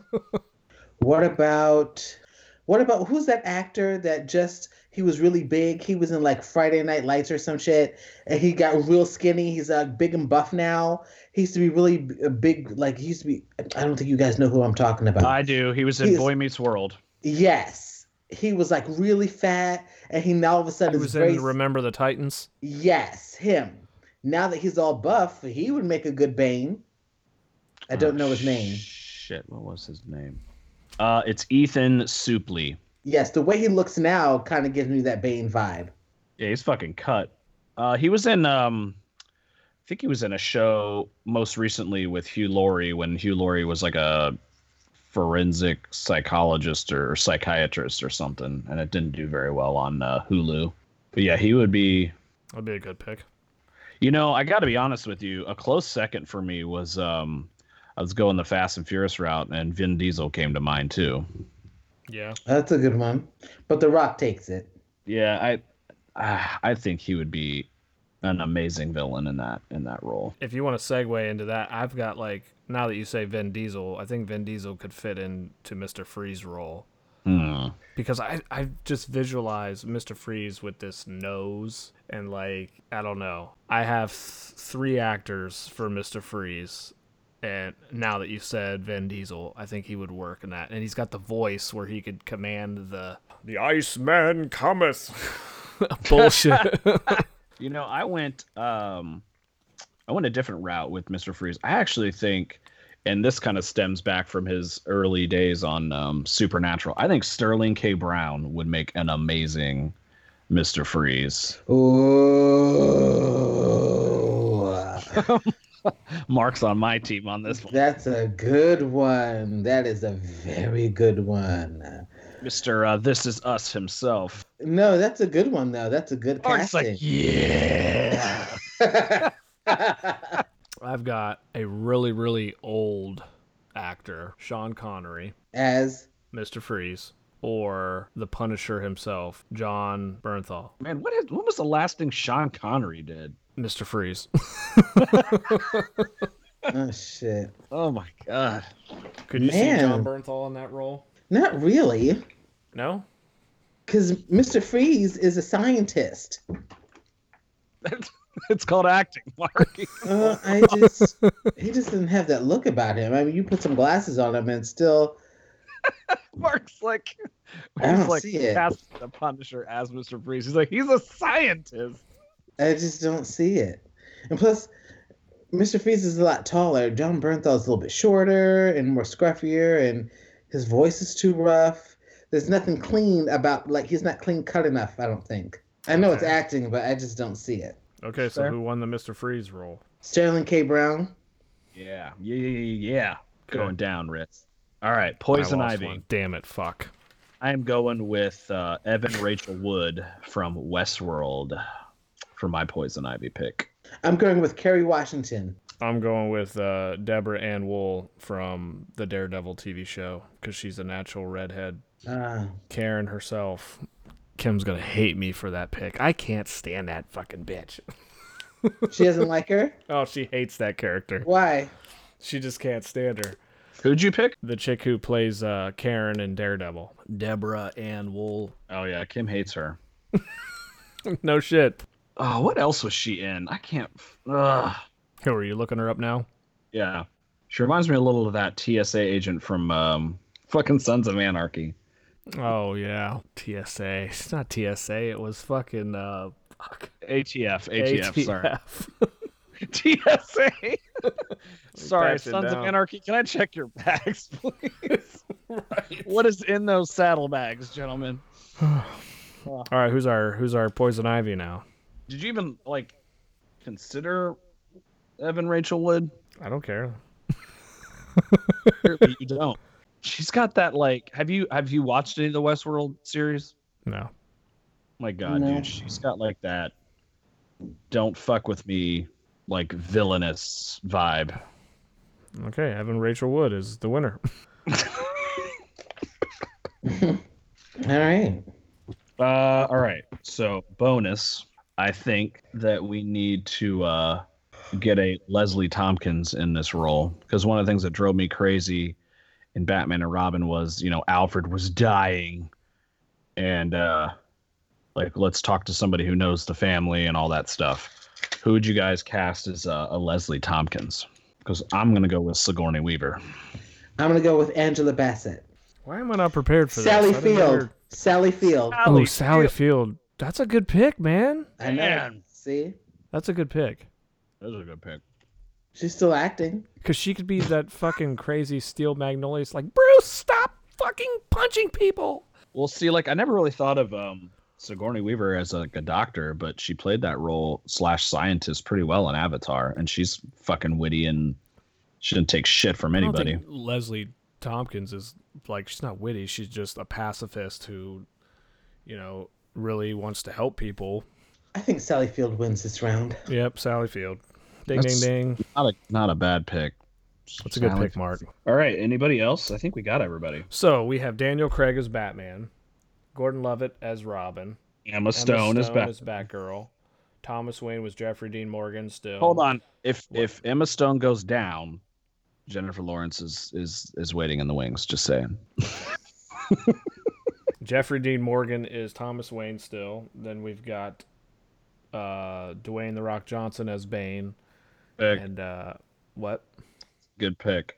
<laughs>
what about what about who's that actor that just he was really big? He was in like Friday Night Lights or some shit, and he got real skinny. He's uh, big and buff now. He used to be really big, like he used to be. I don't think you guys know who I'm talking about.
I do. He was in
He's-
Boy Meets World.
yes, he was like really fat, and he now all of a sudden
He
sudden
was
is very
in Remember the Titans.
Yes, him. Now that he's all buff, he would make a good Bane. I don't
Oh,
know his name.
Shit, what was his name? Uh, it's Ethan Suplee.
Yes, the way he looks now kind of gives me that Bane vibe.
Yeah, he's fucking cut. Uh, he was in um, I think he was in a show most recently with Hugh Laurie when Hugh Laurie was like a forensic psychologist or psychiatrist or something, and it didn't do very well on uh, Hulu. But yeah, he would be.
That'd be a good pick.
You know, I got to be honest with you. A close second for me was um, I was going the Fast and Furious route, and Vin Diesel came to mind too.
Yeah.
That's a good one. But The Rock takes it.
Yeah, I, ah, I think he would be an amazing villain in that in that role.
If you want to segue into that, I've got like now that you say Vin Diesel, I think Vin Diesel could fit into Mr. Freeze role
Hmm.
because I I just visualize Mr. Freeze with this nose and like I don't know. I have th- three actors for Mr. Freeze. And now that you said Vin Diesel, I think he would work in that. And he's got the voice where he could command the the Iceman cometh. <laughs> Bullshit. <laughs>
You know, I went um I went a different route with Mr. Freeze. I actually think and this kind of stems back from his early days on um, Supernatural. I think Sterling K. Brown would make an amazing Mr. Freeze.
Ooh. <laughs> <laughs>
Mark's on my team on this one.
That's a good one. That is a very good one.
Mr. Uh, this is us himself.
No, that's a good one though. That's a good
Mark's
casting.
like, yeah. <laughs>
I've got a really, really old actor, Sean Connery,
As
Mr. Freeze, or the Punisher himself, Jon Bernthal,
Man, what is what was the last thing Sean Connery did?
Mr. Freeze. <laughs>
oh shit.
Oh my god.
Could you see Jon
Man.
Bernthal in that role?
Not really.
No?
Because Mr. Freeze is a scientist.
it's called acting, Mark. <laughs>
Uh, I just he just doesn't have that look about him. I mean, you put some glasses on him and still <laughs>
Mark's like,
I don't
he's like
see it.
cast the Punisher as Mr. Freeze. He's like, he's a scientist.
I just don't see it. And plus, Mr. Freeze is a lot taller. Jon Bernthal is a little bit shorter and more scruffier, and his voice is too rough. There's nothing clean about like he's not clean cut enough. I don't think. I know it's acting, but I just don't see it.
Okay, so
Fair.
who won the Mr. Freeze role?
Sterling K. Brown.
Yeah, yeah, yeah, yeah. yeah.
Good.
Going down, Ritz. All right, Poison Ivy.
one. Damn it, fuck.
I am going with uh, Evan Rachel Wood from Westworld for my Poison Ivy pick.
I'm going with Kerry Washington.
I'm going with uh, Deborah Ann Woll from the Daredevil TV show because she's a natural redhead.
Uh,
Karen herself. Kim's gonna hate me for that pick. I can't stand that fucking bitch.
she doesn't like her. <laughs>
Oh, she hates that character.
Why?
She just can't stand her.
Who'd you pick?
The chick who plays uh, Karen in Daredevil, Deborah Ann Woll.
Oh yeah, Kim hates her. <laughs>
no shit.
Oh, what else was she in? I can't. Ugh.
Who are you looking her up now?
Yeah, she reminds me a little of that TSA agent from um, fucking Sons of Anarchy.
Oh yeah, TSA. It's not TSA. It was fucking uh, fuck.
ATF. ATF. Sorry. TSA. <laughs> <laughs> Sorry, Sons of Anarchy. Can I check your bags, <laughs> please? right. What is in those saddlebags, gentlemen? <sighs>
All right, who's our who's our poison ivy now?
Did you even like consider Evan Rachel Wood?
I don't care. <laughs>
you don't. She's got that like. Have you have you watched any of the Westworld series?
No.
My God, no. dude, she's got like that. Don't fuck with me, like villainous vibe.
Okay, Evan Rachel Wood is the winner. <laughs> <laughs>
all right.
Uh, all right. So bonus. I think that we need to uh, get a Leslie Thompkins in this role because one of the things that drove me crazy in Batman and Robin was, you know, Alfred was dying, and uh, like let's talk to somebody who knows the family and all that stuff. Who would you guys cast as uh, a Leslie Thompkins? Because I'm gonna go with Sigourney Weaver.
I'm gonna go with Angela Bassett.
Why am I not prepared for
Sally
this?
Field. Sally Field.
Sally oh, Sally Field. That's a good pick, man.
I know. Man. See?
That's a good pick.
That's a good pick.
She's still acting.
Because she could be that fucking crazy Steel Magnolias, like, Bruce, stop fucking punching people.
Well, see, like, I never really thought of um, Sigourney Weaver as like a doctor, but she played that role slash scientist pretty well in Avatar, and she's fucking witty and she didn't take shit from anybody.
Leslie Thompkins is like she's not witty; she's just a pacifist who, you know, really wants to help people.
I think Sally Field wins this round.
Yep, Sally Field. Ding That's ding ding.
Not a not a bad pick.
That's a good pick, Mark.
All right. Anybody else? I think we got everybody.
So we have Daniel Craig as Batman, Gordon Levitt as Robin,
Emma Stone, Emma Stone
as, Bat- as Batgirl, Thomas Wayne was Jeffrey Dean Morgan. Still,
hold on. If what? if Emma Stone goes down, Jennifer Lawrence is is is waiting in the wings. Just saying. <laughs>
Jeffrey Dean Morgan is Thomas Wayne still. Then we've got uh, Dwayne the Rock Johnson as Bane.
Pick.
And uh, what?
Good pick.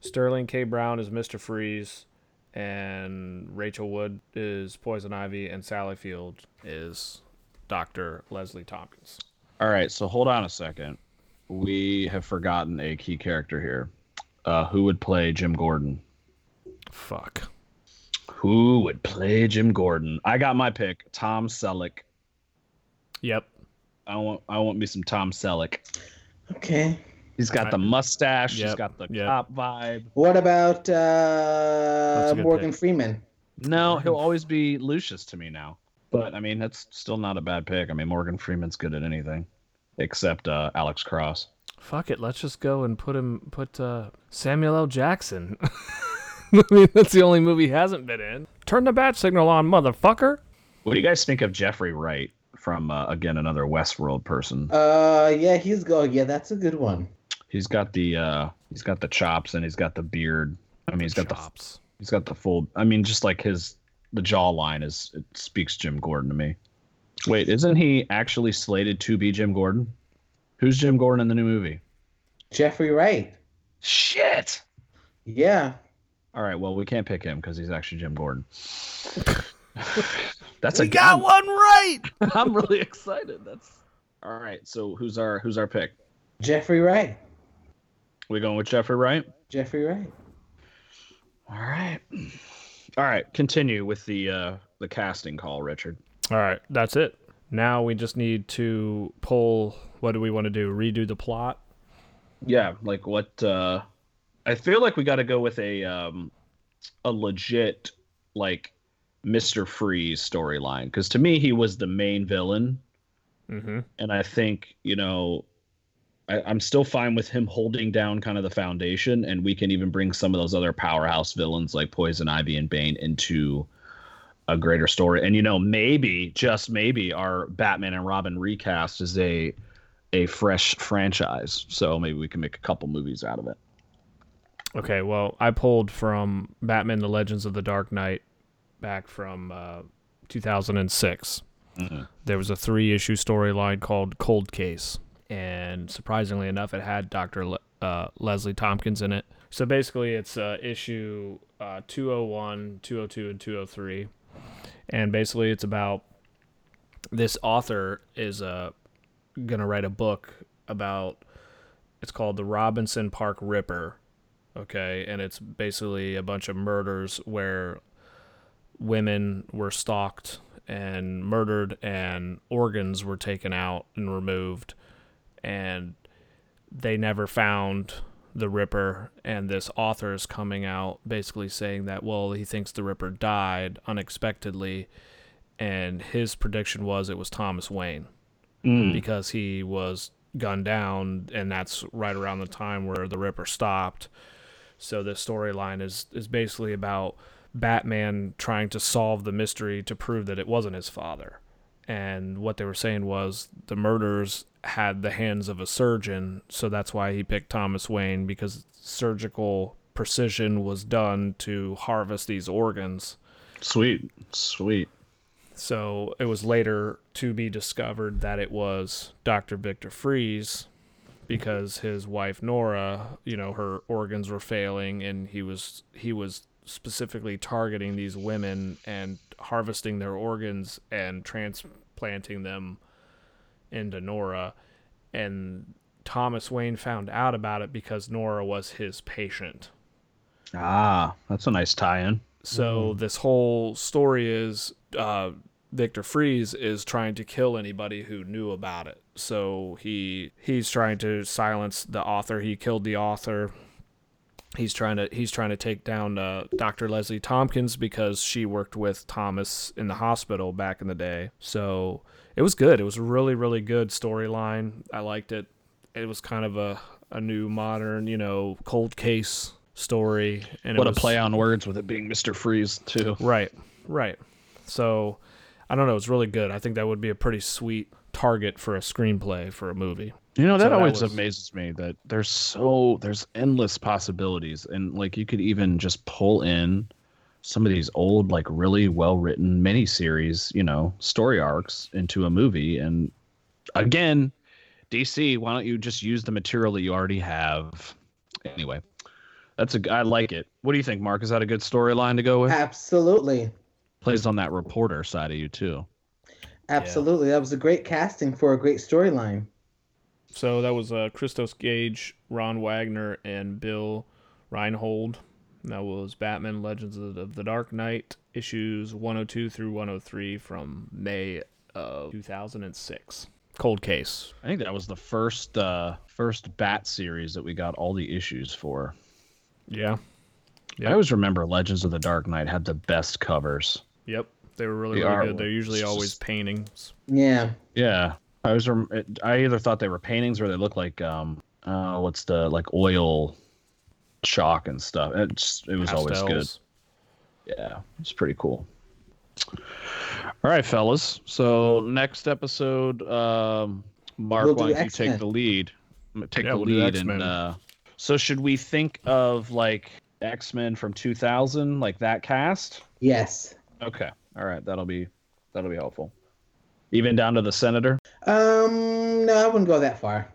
Sterling K. Brown is Mr. Freeze, and Rachel Wood is Poison Ivy, and Sally Field is Dr. Leslie Thompkins.
All right, so hold on a second. We have forgotten a key character here. Uh, who would play Jim Gordon?
Fuck.
Who would play Jim Gordon? I got my pick. Tom Selleck.
Yep.
I want I want me some Tom Selleck.
Okay.
He's got the mustache. Yep. He's got the yep. cop vibe.
What about uh, Morgan pick. Freeman?
No, he'll always be Lucius to me now. But I mean, that's still not a bad pick. I mean, Morgan Freeman's good at anything, except uh, Alex Cross.
Fuck it, let's just go and put him put uh, Samuel L. Jackson. <laughs> <laughs> I mean, that's the only movie he hasn't been in. Turn the bat signal on, motherfucker.
What do you guys think of Jeffrey Wright from uh, again another Westworld person?
Uh, yeah, he's going. Yeah, that's a good one.
He's got the uh, he's got the chops and he's got the beard. I mean, he's got chops. the he's got the full. I mean, just like his the jawline is it speaks Jim Gordon to me. Wait, isn't he actually slated to be Jim Gordon? Who's Jim Gordon in the new movie?
Jeffrey Wright.
Shit.
Yeah.
All right. Well, we can't pick him because he's actually Jim Gordon. <laughs> That's a
we a got one right. <laughs>
I'm really excited. That's all right. So who's our who's our pick?
Jeffrey Wright.
We going with Jeffrey Wright?
Jeffrey Wright.
All right. All right. Continue with the uh the casting call, Richard.
All right. That's it. Now we just need to pull. What do we want to do? Redo the plot.
Yeah. Like what? uh I feel like we got to go with a um a legit like Mr. Freeze storyline because to me he was the main villain.
Mm-hmm.
And I think, you know, I, am still fine with him holding down kind of the foundation, and we can even bring some of those other powerhouse villains like Poison Ivy and Bane into a greater story. And you know, maybe just maybe our Batman and Robin recast is a a fresh franchise, so maybe we can make a couple movies out of it.
Okay, well, I pulled from Batman: The Legends of the Dark Knight back from uh, 2006. Mm-hmm. There was a three issue storyline called Cold Case, and surprisingly enough, it had Dr. Le- uh, Leslie Thompkins in it. So basically, it's uh, issue uh, 201, 202, and 203. And basically, it's about this author is uh, going to write a book about it's called The Robinson Park Ripper. Okay. And it's basically a bunch of murders where women were stalked and murdered and organs were taken out and removed. And they never found the Ripper, and this author is coming out basically saying that, well, he thinks the Ripper died unexpectedly, and his prediction was it was Thomas Wayne mm. because he was gunned down, and that's right around the time where the Ripper stopped. So the storyline is is basically about Batman trying to solve the mystery to prove that it wasn't his father. And what they were saying was the murders had the hands of a surgeon, so that's why he picked Thomas Wayne because surgical precision was done to harvest these organs.
Sweet, sweet.
So it was later to be discovered that it was Dr. Victor Fries because his wife Nora, you know, her organs were failing and he was he was specifically targeting these women and harvesting their organs and transplanting them into Nora. And Thomas Wayne found out about it because Nora was his patient.
Ah, that's a nice tie in.
So mm. this whole story is uh, Victor Fries is trying to kill anybody who knew about it. So he he's trying to silence the author. He killed the author. He's trying to he's trying to take down uh, Dr. Leslie Thompkins because she worked with Thomas in the hospital back in the day. So it was good. It was a really really good storyline. I liked it. It was kind of a a new modern you know cold case story.
And what was, a play on words with it being Mister Freeze too.
Right, right. So I don't know. It's really good. I think that would be a pretty sweet target for a screenplay for a movie.
You know that so always that was... amazes me that there's so there's endless possibilities and like you could even just pull in some of these old like really well written miniseries, you know, story arcs into a movie and again, DC, why don't you just use the material that you already have? Anyway, that's a I like it. What do you think, Mark? Is that a good storyline to go with?
Absolutely
plays on that reporter side of you too.
Absolutely, yeah. that was a great casting for a great storyline.
So that was uh, Christos Gage, Ron Wagner, and Bill Reinhold. That was Batman: Legends of the Dark Knight issues 102 through 103 from May of 2006. Cold Case.
I think that was the first uh, first Bat series that we got all the issues for.
Yeah.
Yep. I always remember Legends of the Dark Knight had the best covers.
Yep, they were really, really good. They're usually always paintings.
Yeah.
Yeah, I was. I either thought they were paintings or they looked like um, uh, what's the like oil chalk and stuff. It's it was Pastels. always good. Yeah, it's pretty cool. All right, fellas. So next episode, um, Mark, we'll why don't you take the lead? Take yeah, the we'll lead, and uh, so should we think of like X Men from 2000, like that cast?
Yes.
Okay. All right. That'll be that'll be helpful. Even down to the senator.
Um. No, I wouldn't go that far.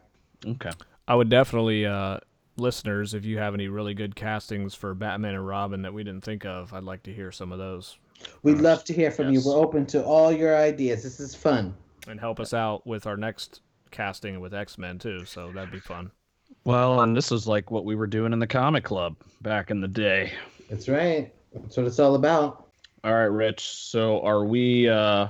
Okay.
I would definitely, uh, listeners, if you have any really good castings for Batman and Robin that we didn't think of, I'd like to hear some of those.
We'd love to hear from yes. you. We're open to all your ideas. This is fun.
And help us out with our next casting with X Men too. So that'd be fun.
Well, and this is like what we were doing in the comic club back in the day.
That's right. That's what it's all about.
All right, Rich. So are we uh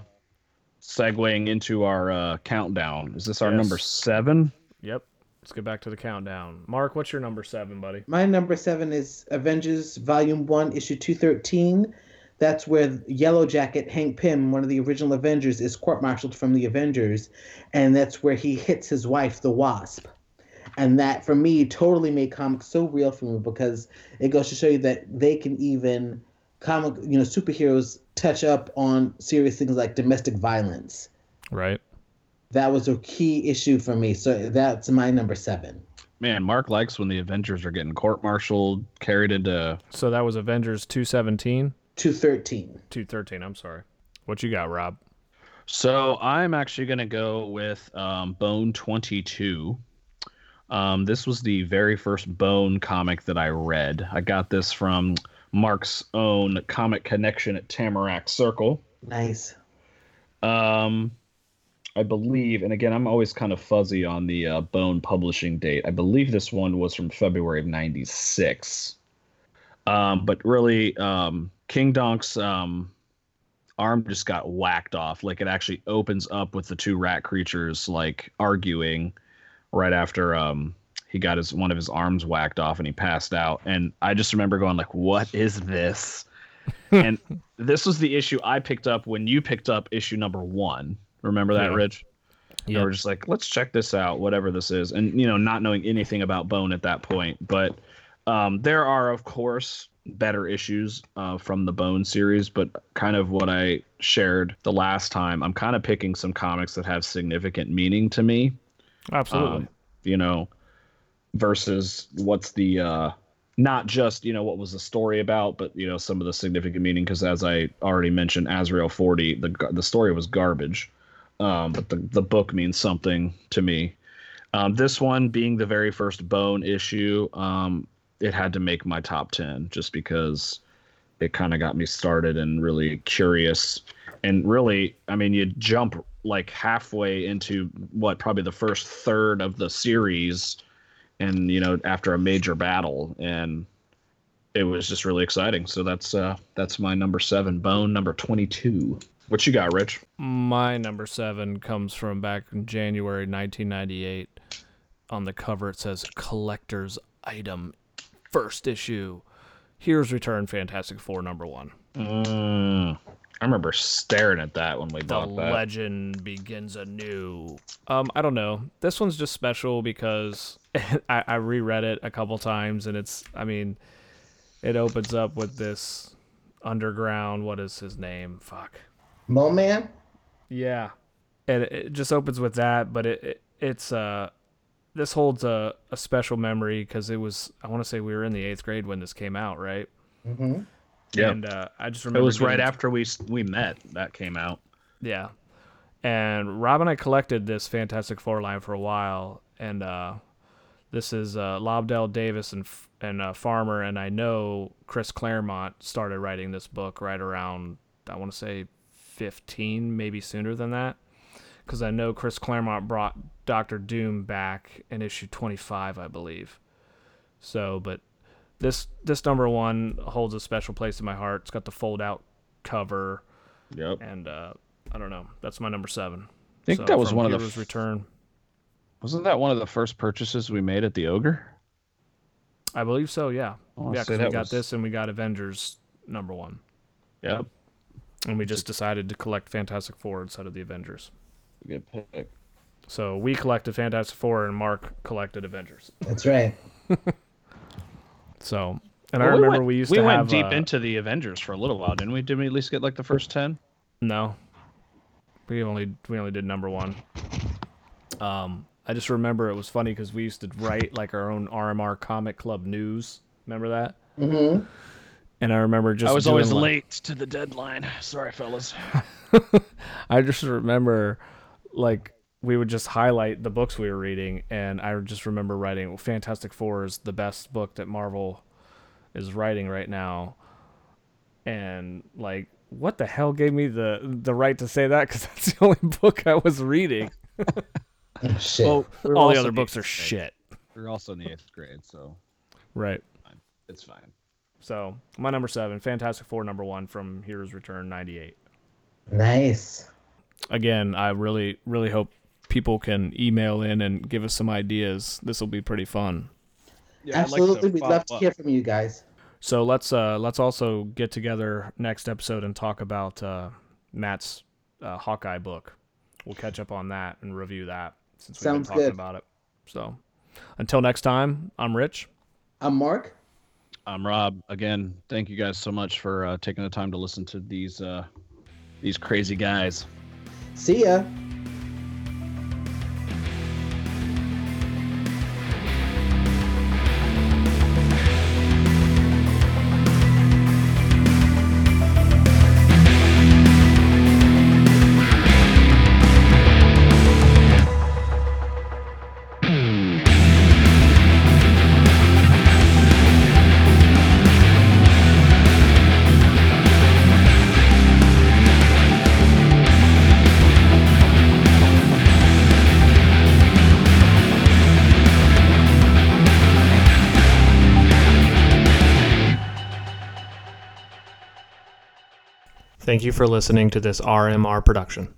segueing into our uh countdown? Is this our yes. number seven?
Yep. Let's get back to the countdown. Mark, what's your number seven, buddy?
My number seven is Avengers Volume One, Issue two thirteen. That's where Yellow Jacket Hank Pym, one of the original Avengers, is court-martialed from the Avengers, and that's where he hits his wife, the Wasp and that for me totally made comics so real for me because it goes to show you that they can even comic you know superheroes touch up on serious things like domestic violence.
Right.
That was a key issue for me. So that's my number seven.
Man mark likes when the avengers are getting court-martialed carried into
so that was avengers 217
213
213 i'm sorry. What you got rob?
So I'm actually going to go with um, Bone 22. Um, this was the very first Bone comic that I read. I got this from Mark's own comic connection at Tamarack Circle.
Nice.
Um, I believe, and again, I'm always kind of fuzzy on the uh, Bone publishing date. I believe this one was from February of '96. Um, but really, um, Kingdok's um, arm just got whacked off. Like it actually opens up with the two rat creatures like arguing right after um, he got his one of his arms whacked off and he passed out. And I just remember going like, "What is this?" <laughs> and this was the issue I picked up when you picked up issue number one. Remember that,
Yeah.
Rich?
Yeah.
We're just like, let's check this out, whatever this is, and you know, not knowing anything about Bone at that point, but um, there are, of course, better issues uh, from the Bone series, but kind of what I shared the last time. I'm kind of picking some comics that have significant meaning to me
Absolutely.
um, you know, versus what's the uh, not just you know what was the story about, but you know some of the significant meaning. Because as I already mentioned, Azrael forty, the the story was garbage, um, but the the book means something to me. Um, this one being the very first Bone issue, um, it had to make my top ten just because it kind of got me started and really curious and really i mean you jump like halfway into what probably the first third of the series and you know after a major battle and it was just really exciting so that's uh that's my number seven bone number 22 what you got rich
My number seven comes from back in January 1998. On the cover, it says "Collector's Item, First Issue." Heroes Return Fantastic Four number one.
mm, i remember staring at that when we
The
bought that The
legend begins anew. Um, I don't know. This one's just special because <laughs> I, I reread it a couple times, and it's. I mean, it opens up with this underground. What is his name? Fuck.
Mole Man?
Yeah, and it, it just opens with that, but it, it it's uh this holds a, a special memory because it was I want to say we were in the eighth grade when this came out, right?
Mm-hmm.
Yeah.
And uh, I just remember it
was right after we we met that came out.
Yeah, and Rob and I collected this Fantastic Four line for a while, and uh, this is uh, Lobdell Davis and and uh, Farmer, and I know Chris Claremont started writing this book right around I want to say fifteen, maybe sooner than that, because I know Chris Claremont brought Doctor Doom back in issue twenty five, I believe. So, but this this number one holds a special place in my heart. It's got the fold out cover
yep
and uh, I don't know. That's my number seven.
i think
So,
that was
from
one of the f-
Return.
wasn't that one of the first purchases we made at the ogre
I believe so. Yeah,
I wanna
yeah.
say
Because we
that
got
was-
this and we got Avengers number one,
yep
and we just decided to collect Fantastic Four instead of the Avengers.
good pick
So we collected Fantastic Four, and Mark collected Avengers.
That's right. <laughs>
So, and I
Well, we
remember
went-
we used to we
went
have
deep
uh,
into the Avengers for a little while, didn't we? Didn't we at least get like the first ten?
No, we only we only did number one. Um, I just remember it was funny because we used to write like our own RMR Comic Club news. Remember that?
Mm-hmm.
And I remember just
I was always
like-
late to the deadline. Sorry, fellas. <laughs>
I just remember, like, we would just highlight the books we were reading, and I just remember writing Fantastic Four is the best book that Marvel is writing right now, and like, what the hell gave me the the right to say that? Because <laughs> that's the only book I was reading. <laughs>
Shit.
Well, we
All the other books are
grade.
shit.
We're also in the eighth grade, so
Right.
it's fine.
So my number seven, Fantastic Four, number one from Heroes Return '98.
nice.
Again, I really, really hope people can email in and give us some ideas. This will be pretty fun.
Absolutely. We'd love to hear from you guys.
So let's uh let's also get together next episode and talk about uh, Matt's uh, Hawkeye book. We'll catch up on that and review that since we've
Sounds
been talking
good.
about it. So until next time, I'm Rich.
I'm Mark.
I'm Rob. Again, thank you guys so much for uh, taking the time to listen to these uh, these crazy guys.
See ya.
Thank you for listening to this RMR production.